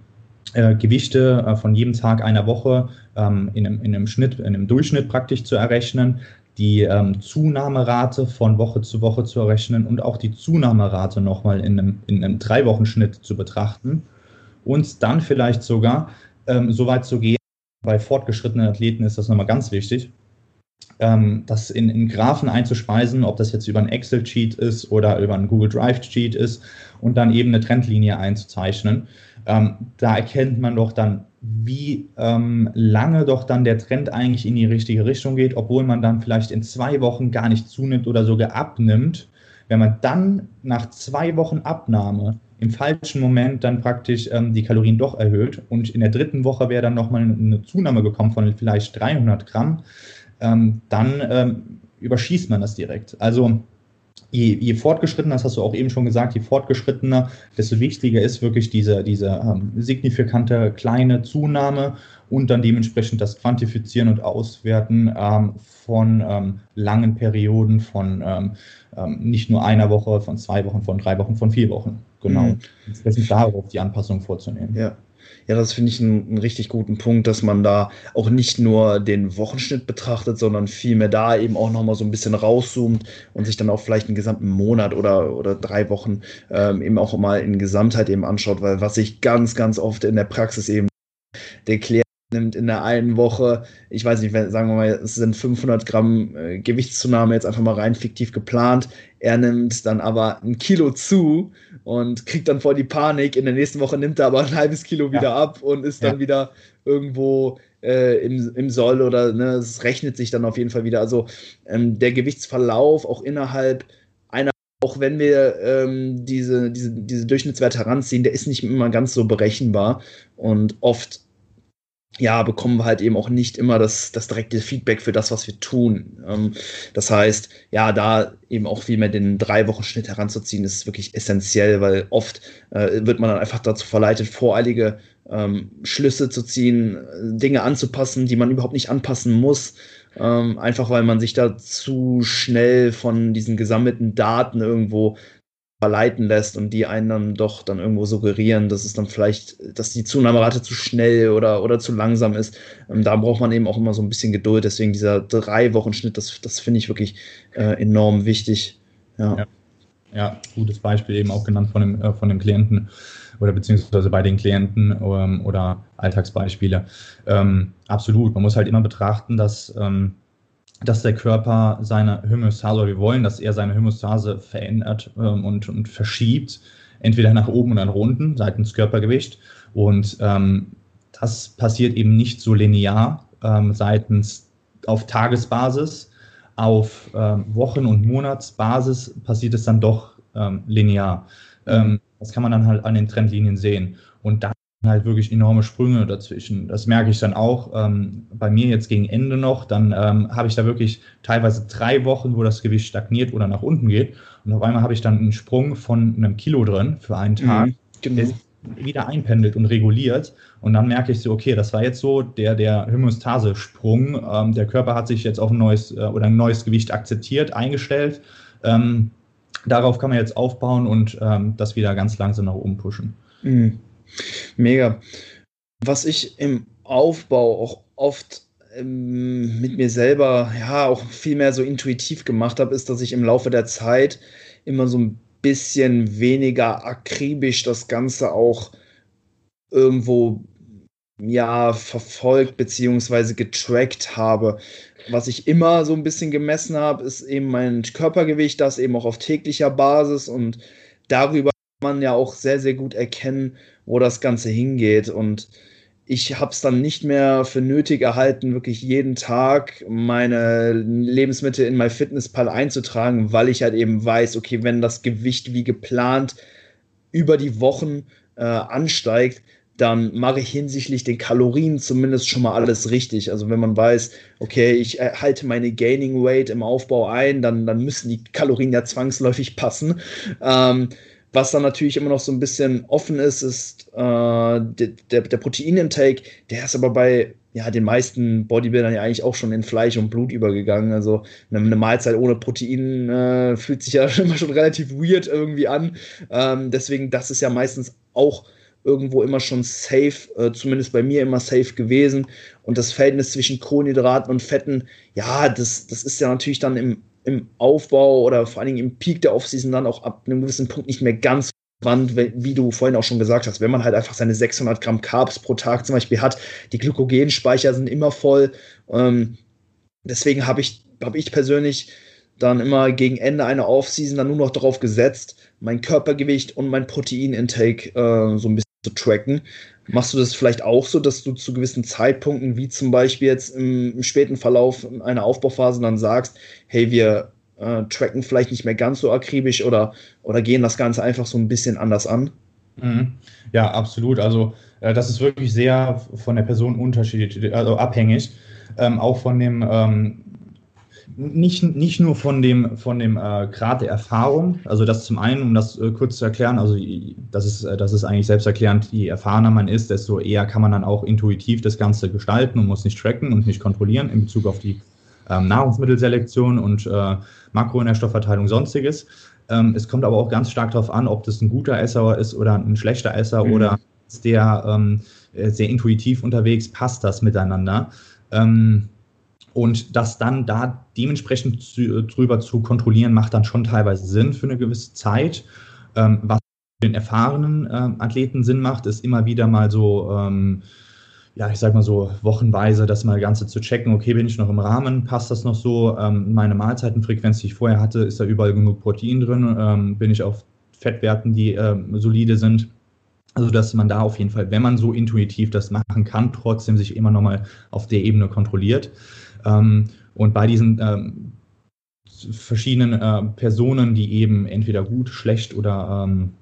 äh, Gewichte äh, von jedem Tag einer Woche ähm, in, einem, in einem Schnitt, in einem Durchschnitt praktisch zu errechnen, die ähm, Zunahmerate von Woche zu Woche zu errechnen und auch die Zunahmerate nochmal in einem, in einem Drei-Wochen-Schnitt zu betrachten und dann vielleicht sogar ähm, so weit zu gehen, bei fortgeschrittenen Athleten ist das nochmal ganz wichtig, ähm, das in, in Graphen einzuspeisen, ob das jetzt über ein Excel-Sheet ist oder über ein Google Drive-Sheet ist und dann eben eine Trendlinie einzuzeichnen. Ähm, da erkennt man doch dann, wie ähm, lange doch dann der Trend eigentlich in die richtige Richtung geht, obwohl man dann vielleicht in zwei Wochen gar nicht zunimmt oder sogar abnimmt. Wenn man dann nach zwei Wochen Abnahme im falschen Moment dann praktisch ähm, die Kalorien doch erhöht und in der dritten Woche wäre dann nochmal eine Zunahme gekommen von vielleicht 300 Gramm, ähm, dann ähm, überschießt man das direkt. Also je, je fortgeschrittener, das hast du auch eben schon gesagt, je fortgeschrittener, desto wichtiger ist wirklich diese, diese ähm, signifikante kleine Zunahme und dann dementsprechend das Quantifizieren und Auswerten ähm, von ähm, langen Perioden, von ähm, ähm, nicht nur einer Woche, von zwei Wochen, von drei Wochen, von vier Wochen. Genau. Mhm. Entsprechend darauf die Anpassung vorzunehmen. Ja. Ja, das finde ich einen, einen, richtig guten Punkt, dass man da auch nicht nur den Wochenschnitt betrachtet, sondern vielmehr da eben auch nochmal so ein bisschen rauszoomt und sich dann auch vielleicht einen gesamten Monat oder, oder drei Wochen ähm, eben auch mal in Gesamtheit eben anschaut, weil was ich ganz, ganz oft in der Praxis eben der Klient nimmt in der einen Woche, ich weiß nicht, sagen wir mal, es sind 500 Gramm äh, Gewichtszunahme jetzt einfach mal rein fiktiv geplant. Er nimmt dann aber ein Kilo zu und kriegt dann vor die Panik. In der nächsten Woche nimmt er aber ein halbes Kilo wieder ja. ab und ist dann ja. wieder irgendwo äh, im, im Soll oder ne, es rechnet sich dann auf jeden Fall wieder. Also ähm, der Gewichtsverlauf auch innerhalb einer auch wenn wir ähm, diese, diese, diese Durchschnittswerte heranziehen, der ist nicht immer ganz so berechenbar und oft ja, bekommen wir halt eben auch nicht immer das, das direkte Feedback für das, was wir tun. Ähm, das heißt, ja, da eben auch viel mehr den Drei-Wochen-Schnitt heranzuziehen, ist wirklich essentiell, weil oft äh, wird man dann einfach dazu verleitet, voreilige ähm, Schlüsse zu ziehen, Dinge anzupassen, die man überhaupt nicht anpassen muss. Ähm, einfach weil man sich da zu schnell von diesen gesammelten Daten irgendwo verleiten lässt und die einen dann doch dann irgendwo suggerieren, dass es dann vielleicht, dass die Zunahmerate zu schnell oder, oder zu langsam ist. Ähm, da braucht man eben auch immer so ein bisschen Geduld. Deswegen dieser drei Wochen Schnitt, das, das finde ich wirklich äh, enorm wichtig. Ja. ja. ja. gutes Beispiel eben auch genannt von dem, äh, von dem Klienten oder beziehungsweise bei den Klienten ähm, oder Alltagsbeispiele. Ähm, absolut. Man muss halt immer betrachten, dass ähm, dass der Körper seine Homöostase, oder wir wollen, dass er seine Homöostase verändert ähm, und, und verschiebt, entweder nach oben oder nach unten, seitens Körpergewicht. Und ähm, das passiert eben nicht so linear ähm, seitens auf Tagesbasis. Auf ähm, Wochen- und Monatsbasis passiert es dann doch ähm, linear. Ähm, das kann man dann halt an den Trendlinien sehen. Und da halt wirklich enorme Sprünge dazwischen. Das merke ich dann auch ähm, bei mir jetzt gegen Ende noch. Dann ähm, habe ich da wirklich teilweise drei Wochen, wo das Gewicht stagniert oder nach unten geht. Und auf einmal habe ich dann einen Sprung von einem Kilo drin für einen Tag, mhm, genau. der wieder einpendelt und reguliert. Und dann merke ich so, okay, das war jetzt so der, der Homöostase-Sprung. Ähm, der Körper hat sich jetzt auf ein neues äh, oder ein neues Gewicht akzeptiert, eingestellt. Ähm, darauf kann man jetzt aufbauen und ähm, das wieder ganz langsam nach oben pushen. Mhm. Mega. Was ich im Aufbau auch oft ähm, mit mir selber, ja, auch viel mehr so intuitiv gemacht habe, ist, dass ich im Laufe der Zeit immer so ein bisschen weniger akribisch das Ganze auch irgendwo ja verfolgt beziehungsweise getrackt habe. Was ich immer so ein bisschen gemessen habe, ist eben mein Körpergewicht, das eben auch auf täglicher Basis und darüber man ja auch sehr, sehr gut erkennen, wo das Ganze hingeht. Und ich habe es dann nicht mehr für nötig erhalten, wirklich jeden Tag meine Lebensmittel in MyFitnessPal einzutragen, weil ich halt eben weiß, okay, wenn das Gewicht wie geplant über die Wochen äh, ansteigt, dann mache ich hinsichtlich den Kalorien zumindest schon mal alles richtig. Also wenn man weiß, okay, ich halte meine Gaining Weight im Aufbau ein, dann, dann müssen die Kalorien ja zwangsläufig passen. Ähm, was dann natürlich immer noch so ein bisschen offen ist, ist äh, der, der Proteinintake. Der ist aber bei ja, den meisten Bodybuildern ja eigentlich auch schon in Fleisch und Blut übergegangen. Also eine, Mahlzeit ohne Protein äh, fühlt sich ja immer schon relativ weird irgendwie an. Ähm, deswegen, das ist ja meistens auch irgendwo immer schon safe, äh, zumindest bei mir immer safe gewesen. Und das Verhältnis zwischen Kohlenhydraten und Fetten, ja, das, das ist ja natürlich dann im, im Aufbau oder vor allen Dingen im Peak der Offseason dann auch ab einem gewissen Punkt nicht mehr ganz Wand, wie du vorhin auch schon gesagt hast, wenn man halt einfach seine 600 Gramm Carbs pro Tag zum Beispiel hat, die Glykogenspeicher sind immer voll. Ähm, deswegen habe ich, hab ich persönlich dann immer gegen Ende einer Offseason dann nur noch darauf gesetzt, mein Körpergewicht und mein Proteinintake äh, so ein bisschen zu tracken. Machst du das vielleicht auch so, dass du zu gewissen Zeitpunkten, wie zum Beispiel jetzt im, im späten Verlauf einer Aufbauphase, dann sagst, hey, wir äh, tracken vielleicht nicht mehr ganz so akribisch oder, oder gehen das Ganze einfach so ein bisschen anders an? Mhm. Ja, absolut. Also äh, das ist wirklich sehr von der Person unterschiedlich, also abhängig. Ähm, auch von dem, ähm, nicht, nicht nur von dem, von dem äh, Grad der Erfahrung, also das zum einen, um das äh, kurz zu erklären, also das ist, äh, das ist eigentlich selbsterklärend, je erfahrener man ist, desto eher kann man dann auch intuitiv das Ganze gestalten und muss nicht tracken und nicht kontrollieren in Bezug auf die ähm, Nahrungsmittelselektion und äh, Makronährstoffverteilung, sonstiges. Ähm, es kommt aber auch ganz stark darauf an, ob das ein guter Esser ist oder ein schlechter Esser mhm. oder ist der ähm, äh, sehr intuitiv unterwegs, passt das miteinander. Ähm, und das dann da dementsprechend zu, drüber zu kontrollieren, macht dann schon teilweise Sinn für eine gewisse Zeit. Ähm, was den erfahrenen äh, Athleten Sinn macht, ist immer wieder mal so ähm, ja, ich sag mal so wochenweise das mal Ganze zu checken, okay, bin ich noch im Rahmen, passt das noch so, ähm, meine Mahlzeitenfrequenz, die ich vorher hatte, ist da überall genug Protein drin, ähm, bin ich auf Fettwerten, die ähm, solide sind. Also, dass man da auf jeden Fall, wenn man so intuitiv das machen kann, trotzdem sich immer nochmal auf der Ebene kontrolliert. Ähm, und bei diesen ähm, verschiedenen äh, Personen, die eben entweder gut, schlecht oder ähm,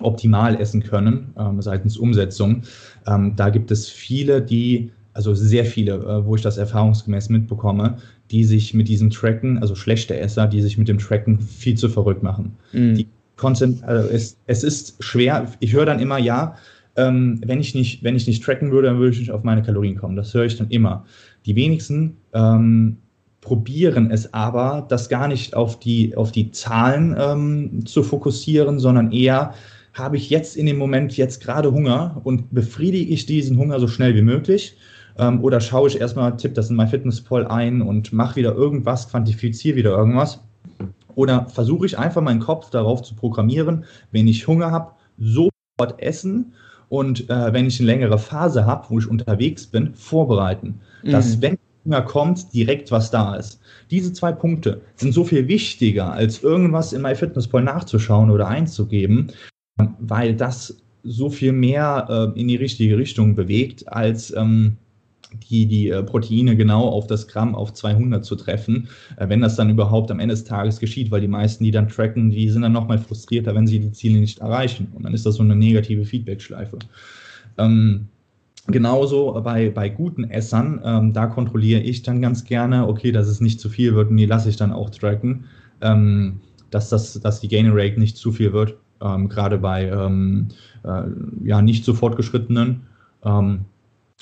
optimal essen können seitens Umsetzung. Da gibt es viele, die, also sehr viele, äh, wo ich das erfahrungsgemäß mitbekomme, die sich mit diesem Tracken, also schlechte Esser, die sich mit dem Tracken viel zu verrückt machen. Die Content, also es, es ist schwer, ich höre dann immer, ja, ähm, wenn, ich nicht, wenn ich nicht tracken würde, dann würde ich nicht auf meine Kalorien kommen. Das höre ich dann immer. Die wenigsten ähm, probieren es aber, das gar nicht auf die, auf die Zahlen ähm, zu fokussieren, sondern eher habe ich jetzt in dem Moment jetzt gerade Hunger und befriedige ich diesen Hunger so schnell wie möglich? Ähm, oder schaue ich erstmal, tippe das in MyFitnessPal ein und mache wieder irgendwas, quantifiziere wieder irgendwas? Oder versuche ich einfach meinen Kopf darauf zu programmieren, wenn ich Hunger habe, sofort essen und äh, wenn ich eine längere Phase habe, wo ich unterwegs bin, vorbereiten. Mhm. Dass, wenn Hunger kommt, direkt was da ist. Diese zwei Punkte sind so viel wichtiger, als irgendwas in MyFitnessPal nachzuschauen oder einzugeben, weil das so viel mehr äh, in die richtige Richtung bewegt, als ähm, die, die äh, Proteine genau auf das Gramm auf 200 zu treffen, äh, wenn das dann überhaupt am Ende des Tages geschieht, weil die meisten, die dann tracken, die sind dann nochmal frustrierter, wenn sie die Ziele nicht erreichen. Und dann ist das so eine negative Feedback-Schleife. Ähm, Genauso bei, bei guten Essern, ähm, da kontrolliere ich dann ganz gerne, okay, dass es nicht zu viel wird und die lasse ich dann auch tracken, ähm, dass, das, dass die Gain Rate nicht zu viel wird ähm, gerade bei ähm, äh, ja, nicht so fortgeschrittenen, ähm,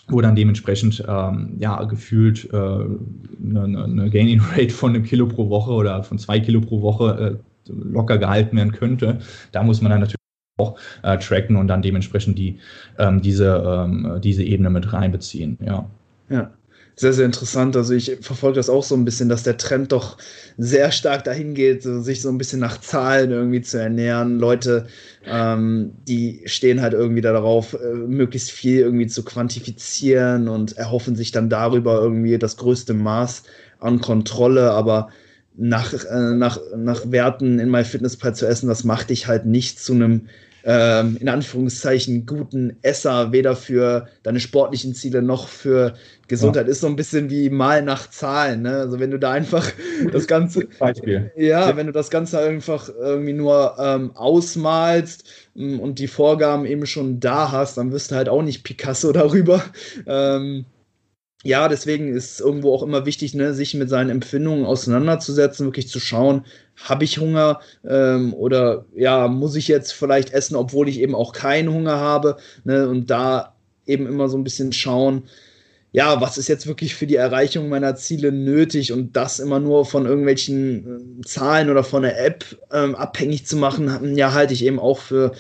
wo dann dementsprechend ähm, ja, gefühlt äh, eine, eine Gaining Rate von einem Kilo pro Woche oder von zwei Kilo pro Woche äh, locker gehalten werden könnte. Da muss man dann natürlich auch äh, tracken und dann dementsprechend die, ähm, diese, ähm, diese Ebene mit reinbeziehen. Ja. Ja sehr, sehr interessant. Also ich verfolge das auch so ein bisschen, dass der Trend doch sehr stark dahin geht, sich so ein bisschen nach Zahlen irgendwie zu ernähren. Leute, ähm, die stehen halt irgendwie darauf, äh, möglichst viel irgendwie zu quantifizieren und erhoffen sich dann darüber irgendwie das größte Maß an Kontrolle, aber nach, äh, nach, nach Werten in MyFitnessPal zu essen, das macht dich halt nicht zu einem ähm, in Anführungszeichen guten Esser, weder für deine sportlichen Ziele noch für Gesundheit. Ja. Ist so ein bisschen wie mal nach Zahlen. Ne? Also wenn du da einfach das Ganze. Beispiel. Ja, wenn du das Ganze einfach irgendwie nur ähm, ausmalst mm, und die Vorgaben eben schon da hast, dann wirst du halt auch nicht Picasso darüber. Ähm, ja, deswegen ist irgendwo auch immer wichtig, ne, sich mit seinen Empfindungen auseinanderzusetzen, wirklich zu schauen, habe ich Hunger ähm, oder ja, muss ich jetzt vielleicht essen, obwohl ich eben auch keinen Hunger habe. Ne, und da eben immer so ein bisschen schauen, ja, was ist jetzt wirklich für die Erreichung meiner Ziele nötig und das immer nur von irgendwelchen äh, Zahlen oder von der App ähm, abhängig zu machen, ja, halte ich eben auch für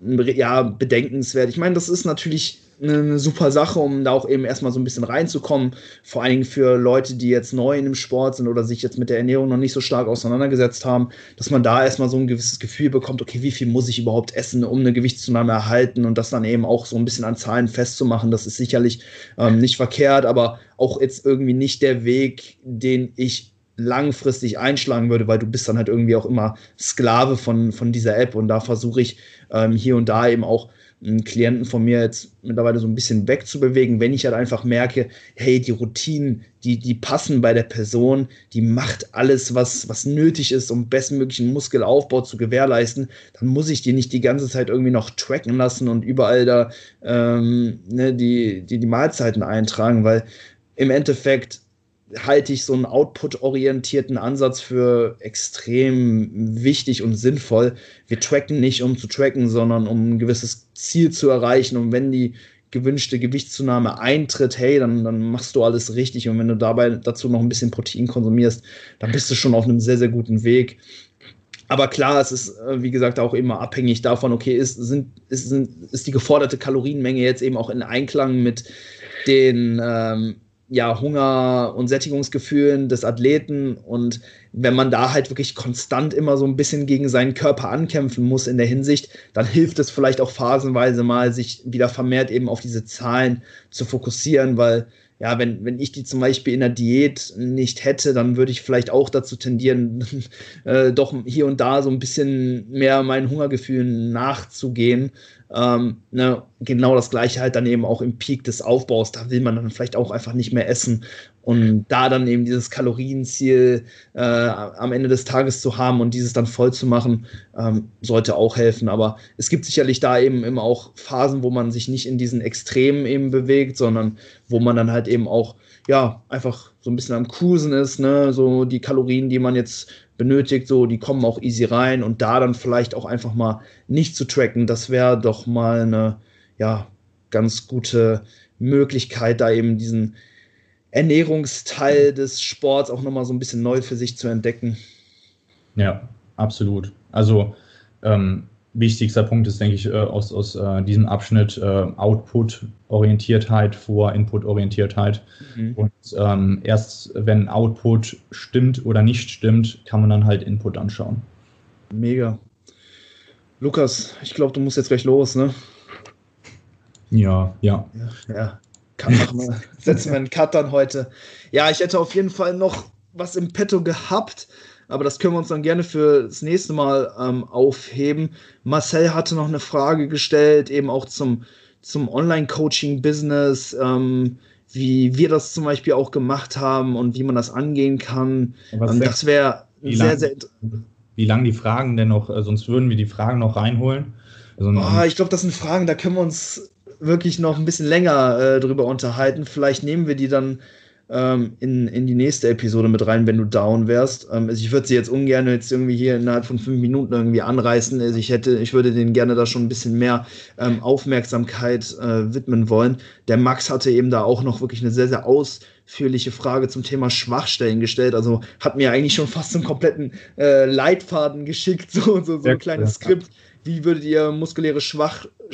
ja, bedenkenswert. Ich meine, das ist natürlich eine super Sache, um da auch eben erstmal so ein bisschen reinzukommen. Vor allen Dingen für Leute, die jetzt neu in dem Sport sind oder sich jetzt mit der Ernährung noch nicht so stark auseinandergesetzt haben, dass man da erstmal so ein gewisses Gefühl bekommt, okay, wie viel muss ich überhaupt essen, um eine Gewichtszunahme erhalten und das dann eben auch so ein bisschen an Zahlen festzumachen. Das ist sicherlich ähm, nicht verkehrt, aber auch jetzt irgendwie nicht der Weg, den ich langfristig einschlagen würde, weil du bist dann halt irgendwie auch immer Sklave von, von dieser App und da versuche ich ähm, hier und da eben auch Klienten von mir jetzt mittlerweile so ein bisschen wegzubewegen, wenn ich halt einfach merke, hey, die Routinen, die, die passen bei der Person, die macht alles, was, was nötig ist, um bestmöglichen Muskelaufbau zu gewährleisten, dann muss ich die nicht die ganze Zeit irgendwie noch tracken lassen und überall da ähm, ne, die, die, die Mahlzeiten eintragen, weil im Endeffekt halte ich so einen output-orientierten Ansatz für extrem wichtig und sinnvoll. Wir tracken nicht, um zu tracken, sondern um ein gewisses Ziel zu erreichen. Und wenn die gewünschte Gewichtszunahme eintritt, hey, dann, dann machst du alles richtig. Und wenn du dabei dazu noch ein bisschen Protein konsumierst, dann bist du schon auf einem sehr, sehr guten Weg. Aber klar, es ist, äh, wie gesagt, auch immer abhängig davon, okay, ist, sind, ist, sind, ist die geforderte Kalorienmenge jetzt eben auch in Einklang mit den ähm, ja, Hunger- und Sättigungsgefühlen des Athleten. Und wenn man da halt wirklich konstant immer so ein bisschen gegen seinen Körper ankämpfen muss in der Hinsicht, dann hilft es vielleicht auch phasenweise mal, sich wieder vermehrt eben auf diese Zahlen zu fokussieren, weil ja, wenn, wenn ich die zum Beispiel in der Diät nicht hätte, dann würde ich vielleicht auch dazu tendieren, äh, doch hier und da so ein bisschen mehr meinen Hungergefühlen nachzugehen ähm, ne, genau das gleiche halt dann eben auch im Peak des Aufbaus. Da will man dann vielleicht auch einfach nicht mehr essen. Und da dann eben dieses Kalorienziel äh, am Ende des Tages zu haben und dieses dann voll zu machen, ähm, sollte auch helfen. Aber es gibt sicherlich da eben immer auch Phasen, wo man sich nicht in diesen Extremen eben bewegt, sondern wo man dann halt eben auch ja, einfach so ein bisschen am Cruisen ist, ne, so die Kalorien, die man jetzt benötigt, so, die kommen auch easy rein und da dann vielleicht auch einfach mal nicht zu tracken, das wäre doch mal eine, ja, ganz gute Möglichkeit, da eben diesen Ernährungsteil des Sports auch nochmal so ein bisschen neu für sich zu entdecken. Ja, absolut. Also ähm, wichtigster Punkt ist, denke ich, äh, aus, aus äh, diesem Abschnitt äh, Output-Orientiertheit vor Input-Orientiertheit. Mhm. Und ähm, erst wenn Output stimmt oder nicht stimmt, kann man dann halt Input anschauen. Mega. Lukas, ich glaube, du musst jetzt gleich los, ne? Ja, ja. Ja, ja. Kann machen wir. Setzen wir einen Cut dann heute. Ja, ich hätte auf jeden Fall noch was im Petto gehabt aber das können wir uns dann gerne für das nächste Mal ähm, aufheben. Marcel hatte noch eine Frage gestellt, eben auch zum, zum Online-Coaching-Business, ähm, wie wir das zum Beispiel auch gemacht haben und wie man das angehen kann. Ähm, das wäre sehr, sehr Wie lange die Fragen denn noch, äh, sonst würden wir die Fragen noch reinholen. Also, oh, ich glaube, das sind Fragen, da können wir uns wirklich noch ein bisschen länger äh, drüber unterhalten. Vielleicht nehmen wir die dann ähm, in, in die nächste Episode mit rein, wenn du down wärst. Ähm, also ich würde sie jetzt ungern jetzt irgendwie hier innerhalb von fünf Minuten irgendwie anreißen. Also ich hätte, ich würde denen gerne da schon ein bisschen mehr ähm, Aufmerksamkeit äh, widmen wollen. Der Max hatte eben da auch noch wirklich eine sehr, sehr ausführliche Frage zum Thema Schwachstellen gestellt. Also hat mir eigentlich schon fast einen kompletten äh, Leitfaden geschickt, so, so, so ein kleines Skript. Wie würdet ihr muskuläre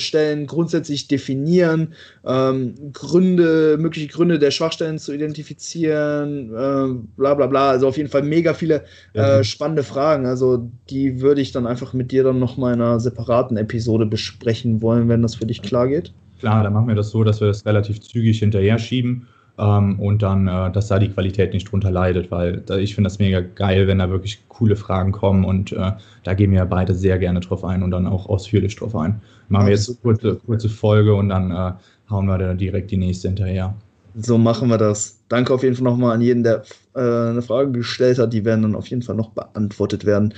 Schwachstellen grundsätzlich definieren? Ähm, Gründe, mögliche Gründe der Schwachstellen zu identifizieren, äh, bla bla bla. Also auf jeden Fall mega viele äh, spannende Fragen. Also die würde ich dann einfach mit dir dann nochmal in einer separaten Episode besprechen wollen, wenn das für dich klar geht. Klar, dann machen wir das so, dass wir das relativ zügig hinterher schieben ähm, und dann, äh, dass da die Qualität nicht drunter leidet, weil da, ich finde das mega geil, wenn da wirklich coole Fragen kommen und äh, da gehen wir beide sehr gerne drauf ein und dann auch ausführlich drauf ein. Machen wir jetzt eine kurze, kurze Folge und dann äh, hauen wir da direkt die nächste hinterher. So machen wir das. Danke auf jeden Fall nochmal an jeden, der äh, eine Frage gestellt hat. Die werden dann auf jeden Fall noch beantwortet werden.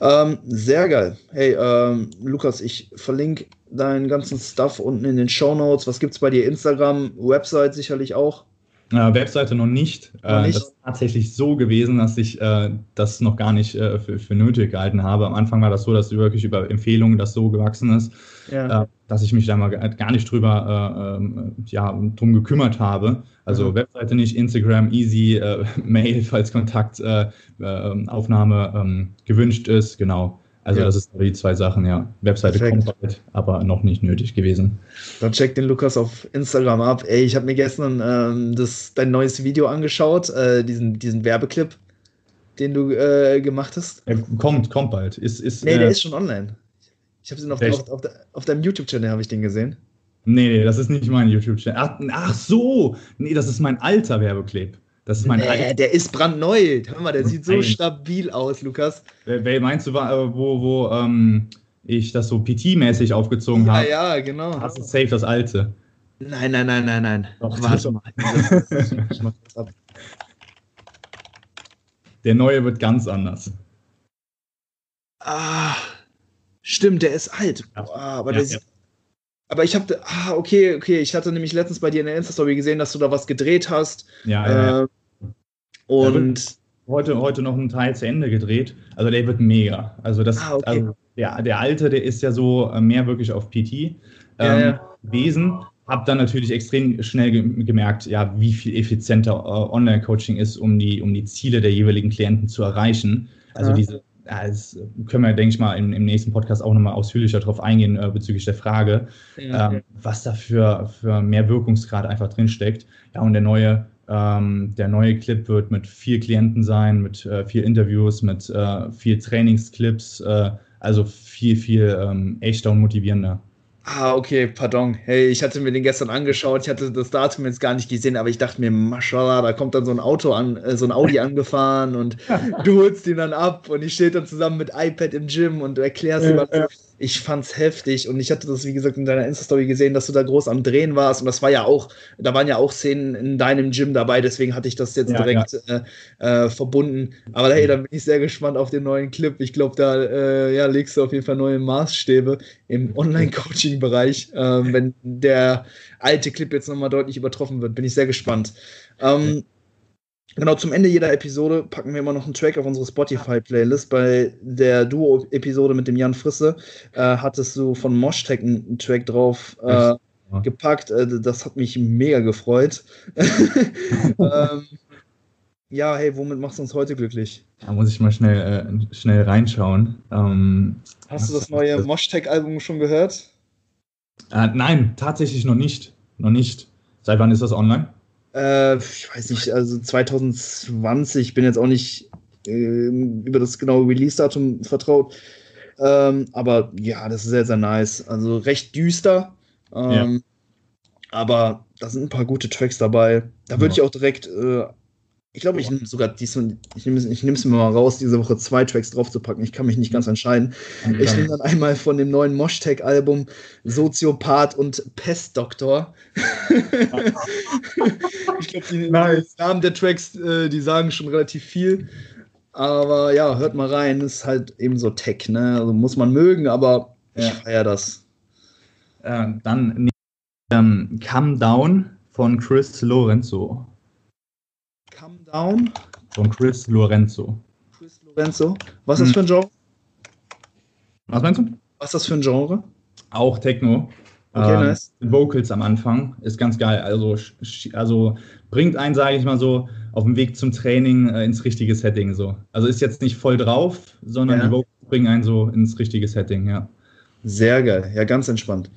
Ähm, sehr geil. Hey, ähm, Lukas, ich verlinke deinen ganzen Stuff unten in den Show Notes. Was gibt es bei dir? Instagram, Website sicherlich auch. Äh, Webseite noch nicht. Noch nicht? Das ist tatsächlich so gewesen, dass ich äh, das noch gar nicht äh, für, für, nötig gehalten habe. Am Anfang war das so, dass wirklich über Empfehlungen das so gewachsen ist, ja. Äh, dass ich mich da mal gar nicht drüber äh, ähm, ja, drum gekümmert habe. Also mhm. Webseite nicht, Instagram, easy, äh, Mail, falls Kontaktaufnahme ähm, gewünscht ist, genau. Also ja. das sind die zwei Sachen, ja. Webseite Perfekt. kommt bald, aber noch nicht nötig gewesen. Dann check den Lukas auf Instagram ab. Ey, ich habe mir gestern ähm, das, dein neues Video angeschaut, äh, diesen, diesen Werbeclip, den du äh, gemacht hast. Er kommt, kommt bald. Ist, ist, nee, der äh, ist schon online. Ich habe ihn auf, auf, auf, auf, deinem YouTube-Channel habe ich den gesehen. Nee, nee, das ist nicht mein YouTube-Channel. Ach, ach, so! Nee, das ist mein alter Werbeclip. Das ist mein nee, der ist brandneu. Hör mal, der sieht so stabil aus, Lukas. Wer meinst du, wo, wo ähm, ich das so PT-mäßig aufgezogen ja, habe? Ja, ja, genau. Das ist safe das alte. Nein, nein, nein, nein, nein. Doch, Warte mal. der neue wird ganz anders. Ah, stimmt, der ist alt. Boah, aber ja, der sieht aber ich habe, ah, okay, okay, ich hatte nämlich letztens bei dir in der Insta-Story gesehen, dass du da was gedreht hast. Ja, ja. Und heute, heute noch einen Teil zu Ende gedreht. Also der wird mega. Also das, ah, okay. also der, der alte, der ist ja so äh, mehr wirklich auf PT ähm, ja, ja. Wesen. Hab dann natürlich extrem schnell ge gemerkt, ja, wie viel effizienter äh, Online-Coaching ist, um die, um die Ziele der jeweiligen Klienten zu erreichen. Also ja. diese ja, das können wir, denke ich mal, im, im nächsten Podcast auch nochmal ausführlicher darauf eingehen äh, bezüglich der Frage, ja, ähm, was da für, für mehr Wirkungsgrad einfach drinsteckt. Ja, und der neue, ähm, der neue Clip wird mit vier Klienten sein, mit äh, vier Interviews, mit äh, vier Trainingsclips, äh, also viel, viel ähm, echter und motivierender. Ah, okay, pardon. Hey, ich hatte mir den gestern angeschaut. Ich hatte das Datum jetzt gar nicht gesehen, aber ich dachte mir, Maschallah, da kommt dann so ein Auto an, äh, so ein Audi angefahren und du holst ihn dann ab und ich stehe dann zusammen mit iPad im Gym und du erklärst ihm, was ich fand's heftig und ich hatte das, wie gesagt, in deiner Insta-Story gesehen, dass du da groß am Drehen warst und das war ja auch, da waren ja auch Szenen in deinem Gym dabei, deswegen hatte ich das jetzt ja, direkt ja. Äh, äh, verbunden. Aber hey, da bin ich sehr gespannt auf den neuen Clip. Ich glaube, da äh, ja, legst du auf jeden Fall neue Maßstäbe im Online-Coaching-Bereich. Ähm, wenn der alte Clip jetzt nochmal deutlich übertroffen wird, bin ich sehr gespannt. Ähm, Genau, zum Ende jeder Episode packen wir immer noch einen Track auf unsere Spotify-Playlist. Bei der Duo-Episode mit dem Jan Frisse äh, hattest du von Moshtech einen Track drauf äh, gepackt. Äh, das hat mich mega gefreut. ähm, ja, hey, womit machst du uns heute glücklich? Da muss ich mal schnell, äh, schnell reinschauen. Ähm, Hast du das neue Moshtech-Album schon gehört? Äh, nein, tatsächlich noch nicht. Noch nicht. Seit wann ist das online? Äh, ich weiß nicht, also 2020, ich bin jetzt auch nicht äh, über das genaue Release-Datum vertraut. Ähm, aber ja, das ist sehr, sehr nice. Also recht düster. Ähm, ja. Aber da sind ein paar gute Tracks dabei. Da würde ja. ich auch direkt äh, ich glaube, ich nehme sogar dies und ich nehme ich es mir mal raus, diese Woche zwei Tracks draufzupacken. Ich kann mich nicht ganz entscheiden. Okay. Ich nehme dann einmal von dem neuen Moshtag-Album Soziopath und Pestdoktor. ich glaube, die nice. Namen der Tracks, äh, die sagen schon relativ viel. Aber ja, hört mal rein, ist halt eben so Tech, ne? Also muss man mögen, aber ja. ich feiere das. Äh, dann ähm, Come Down von Chris Lorenzo. Down. Von Chris Lorenzo. Chris Lorenzo. Was ist das hm. für ein Genre? Was meinst du? Was ist das für ein Genre? Auch Techno. Okay, ähm, nice. Vocals am Anfang ist ganz geil. Also, also bringt einen, sage ich mal so, auf dem Weg zum Training äh, ins richtige Setting. So. Also ist jetzt nicht voll drauf, sondern ja. die Vocals bringen einen so ins richtige Setting, ja. Sehr geil, ja, ganz entspannt.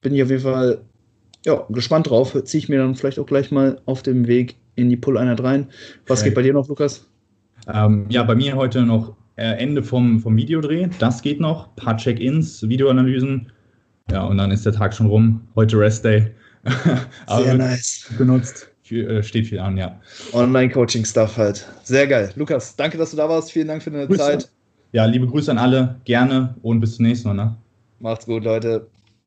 Bin ich auf jeden Fall ja, gespannt drauf. Ziehe ich mir dann vielleicht auch gleich mal auf dem Weg in die Pull-Einheit rein. Was okay. geht bei dir noch, Lukas? Ähm, ja, bei mir heute noch äh, Ende vom, vom Videodreh. Das geht noch. Ein paar Check-ins, Videoanalysen. Ja, und dann ist der Tag schon rum. Heute Rest Day. Sehr nice. Benutzt. Viel, äh, steht viel an, ja. Online-Coaching-Stuff halt. Sehr geil. Lukas, danke, dass du da warst. Vielen Dank für deine Grüße. Zeit. Ja, liebe Grüße an alle. Gerne und bis zum nächsten Mal. Ne? Macht's gut, Leute.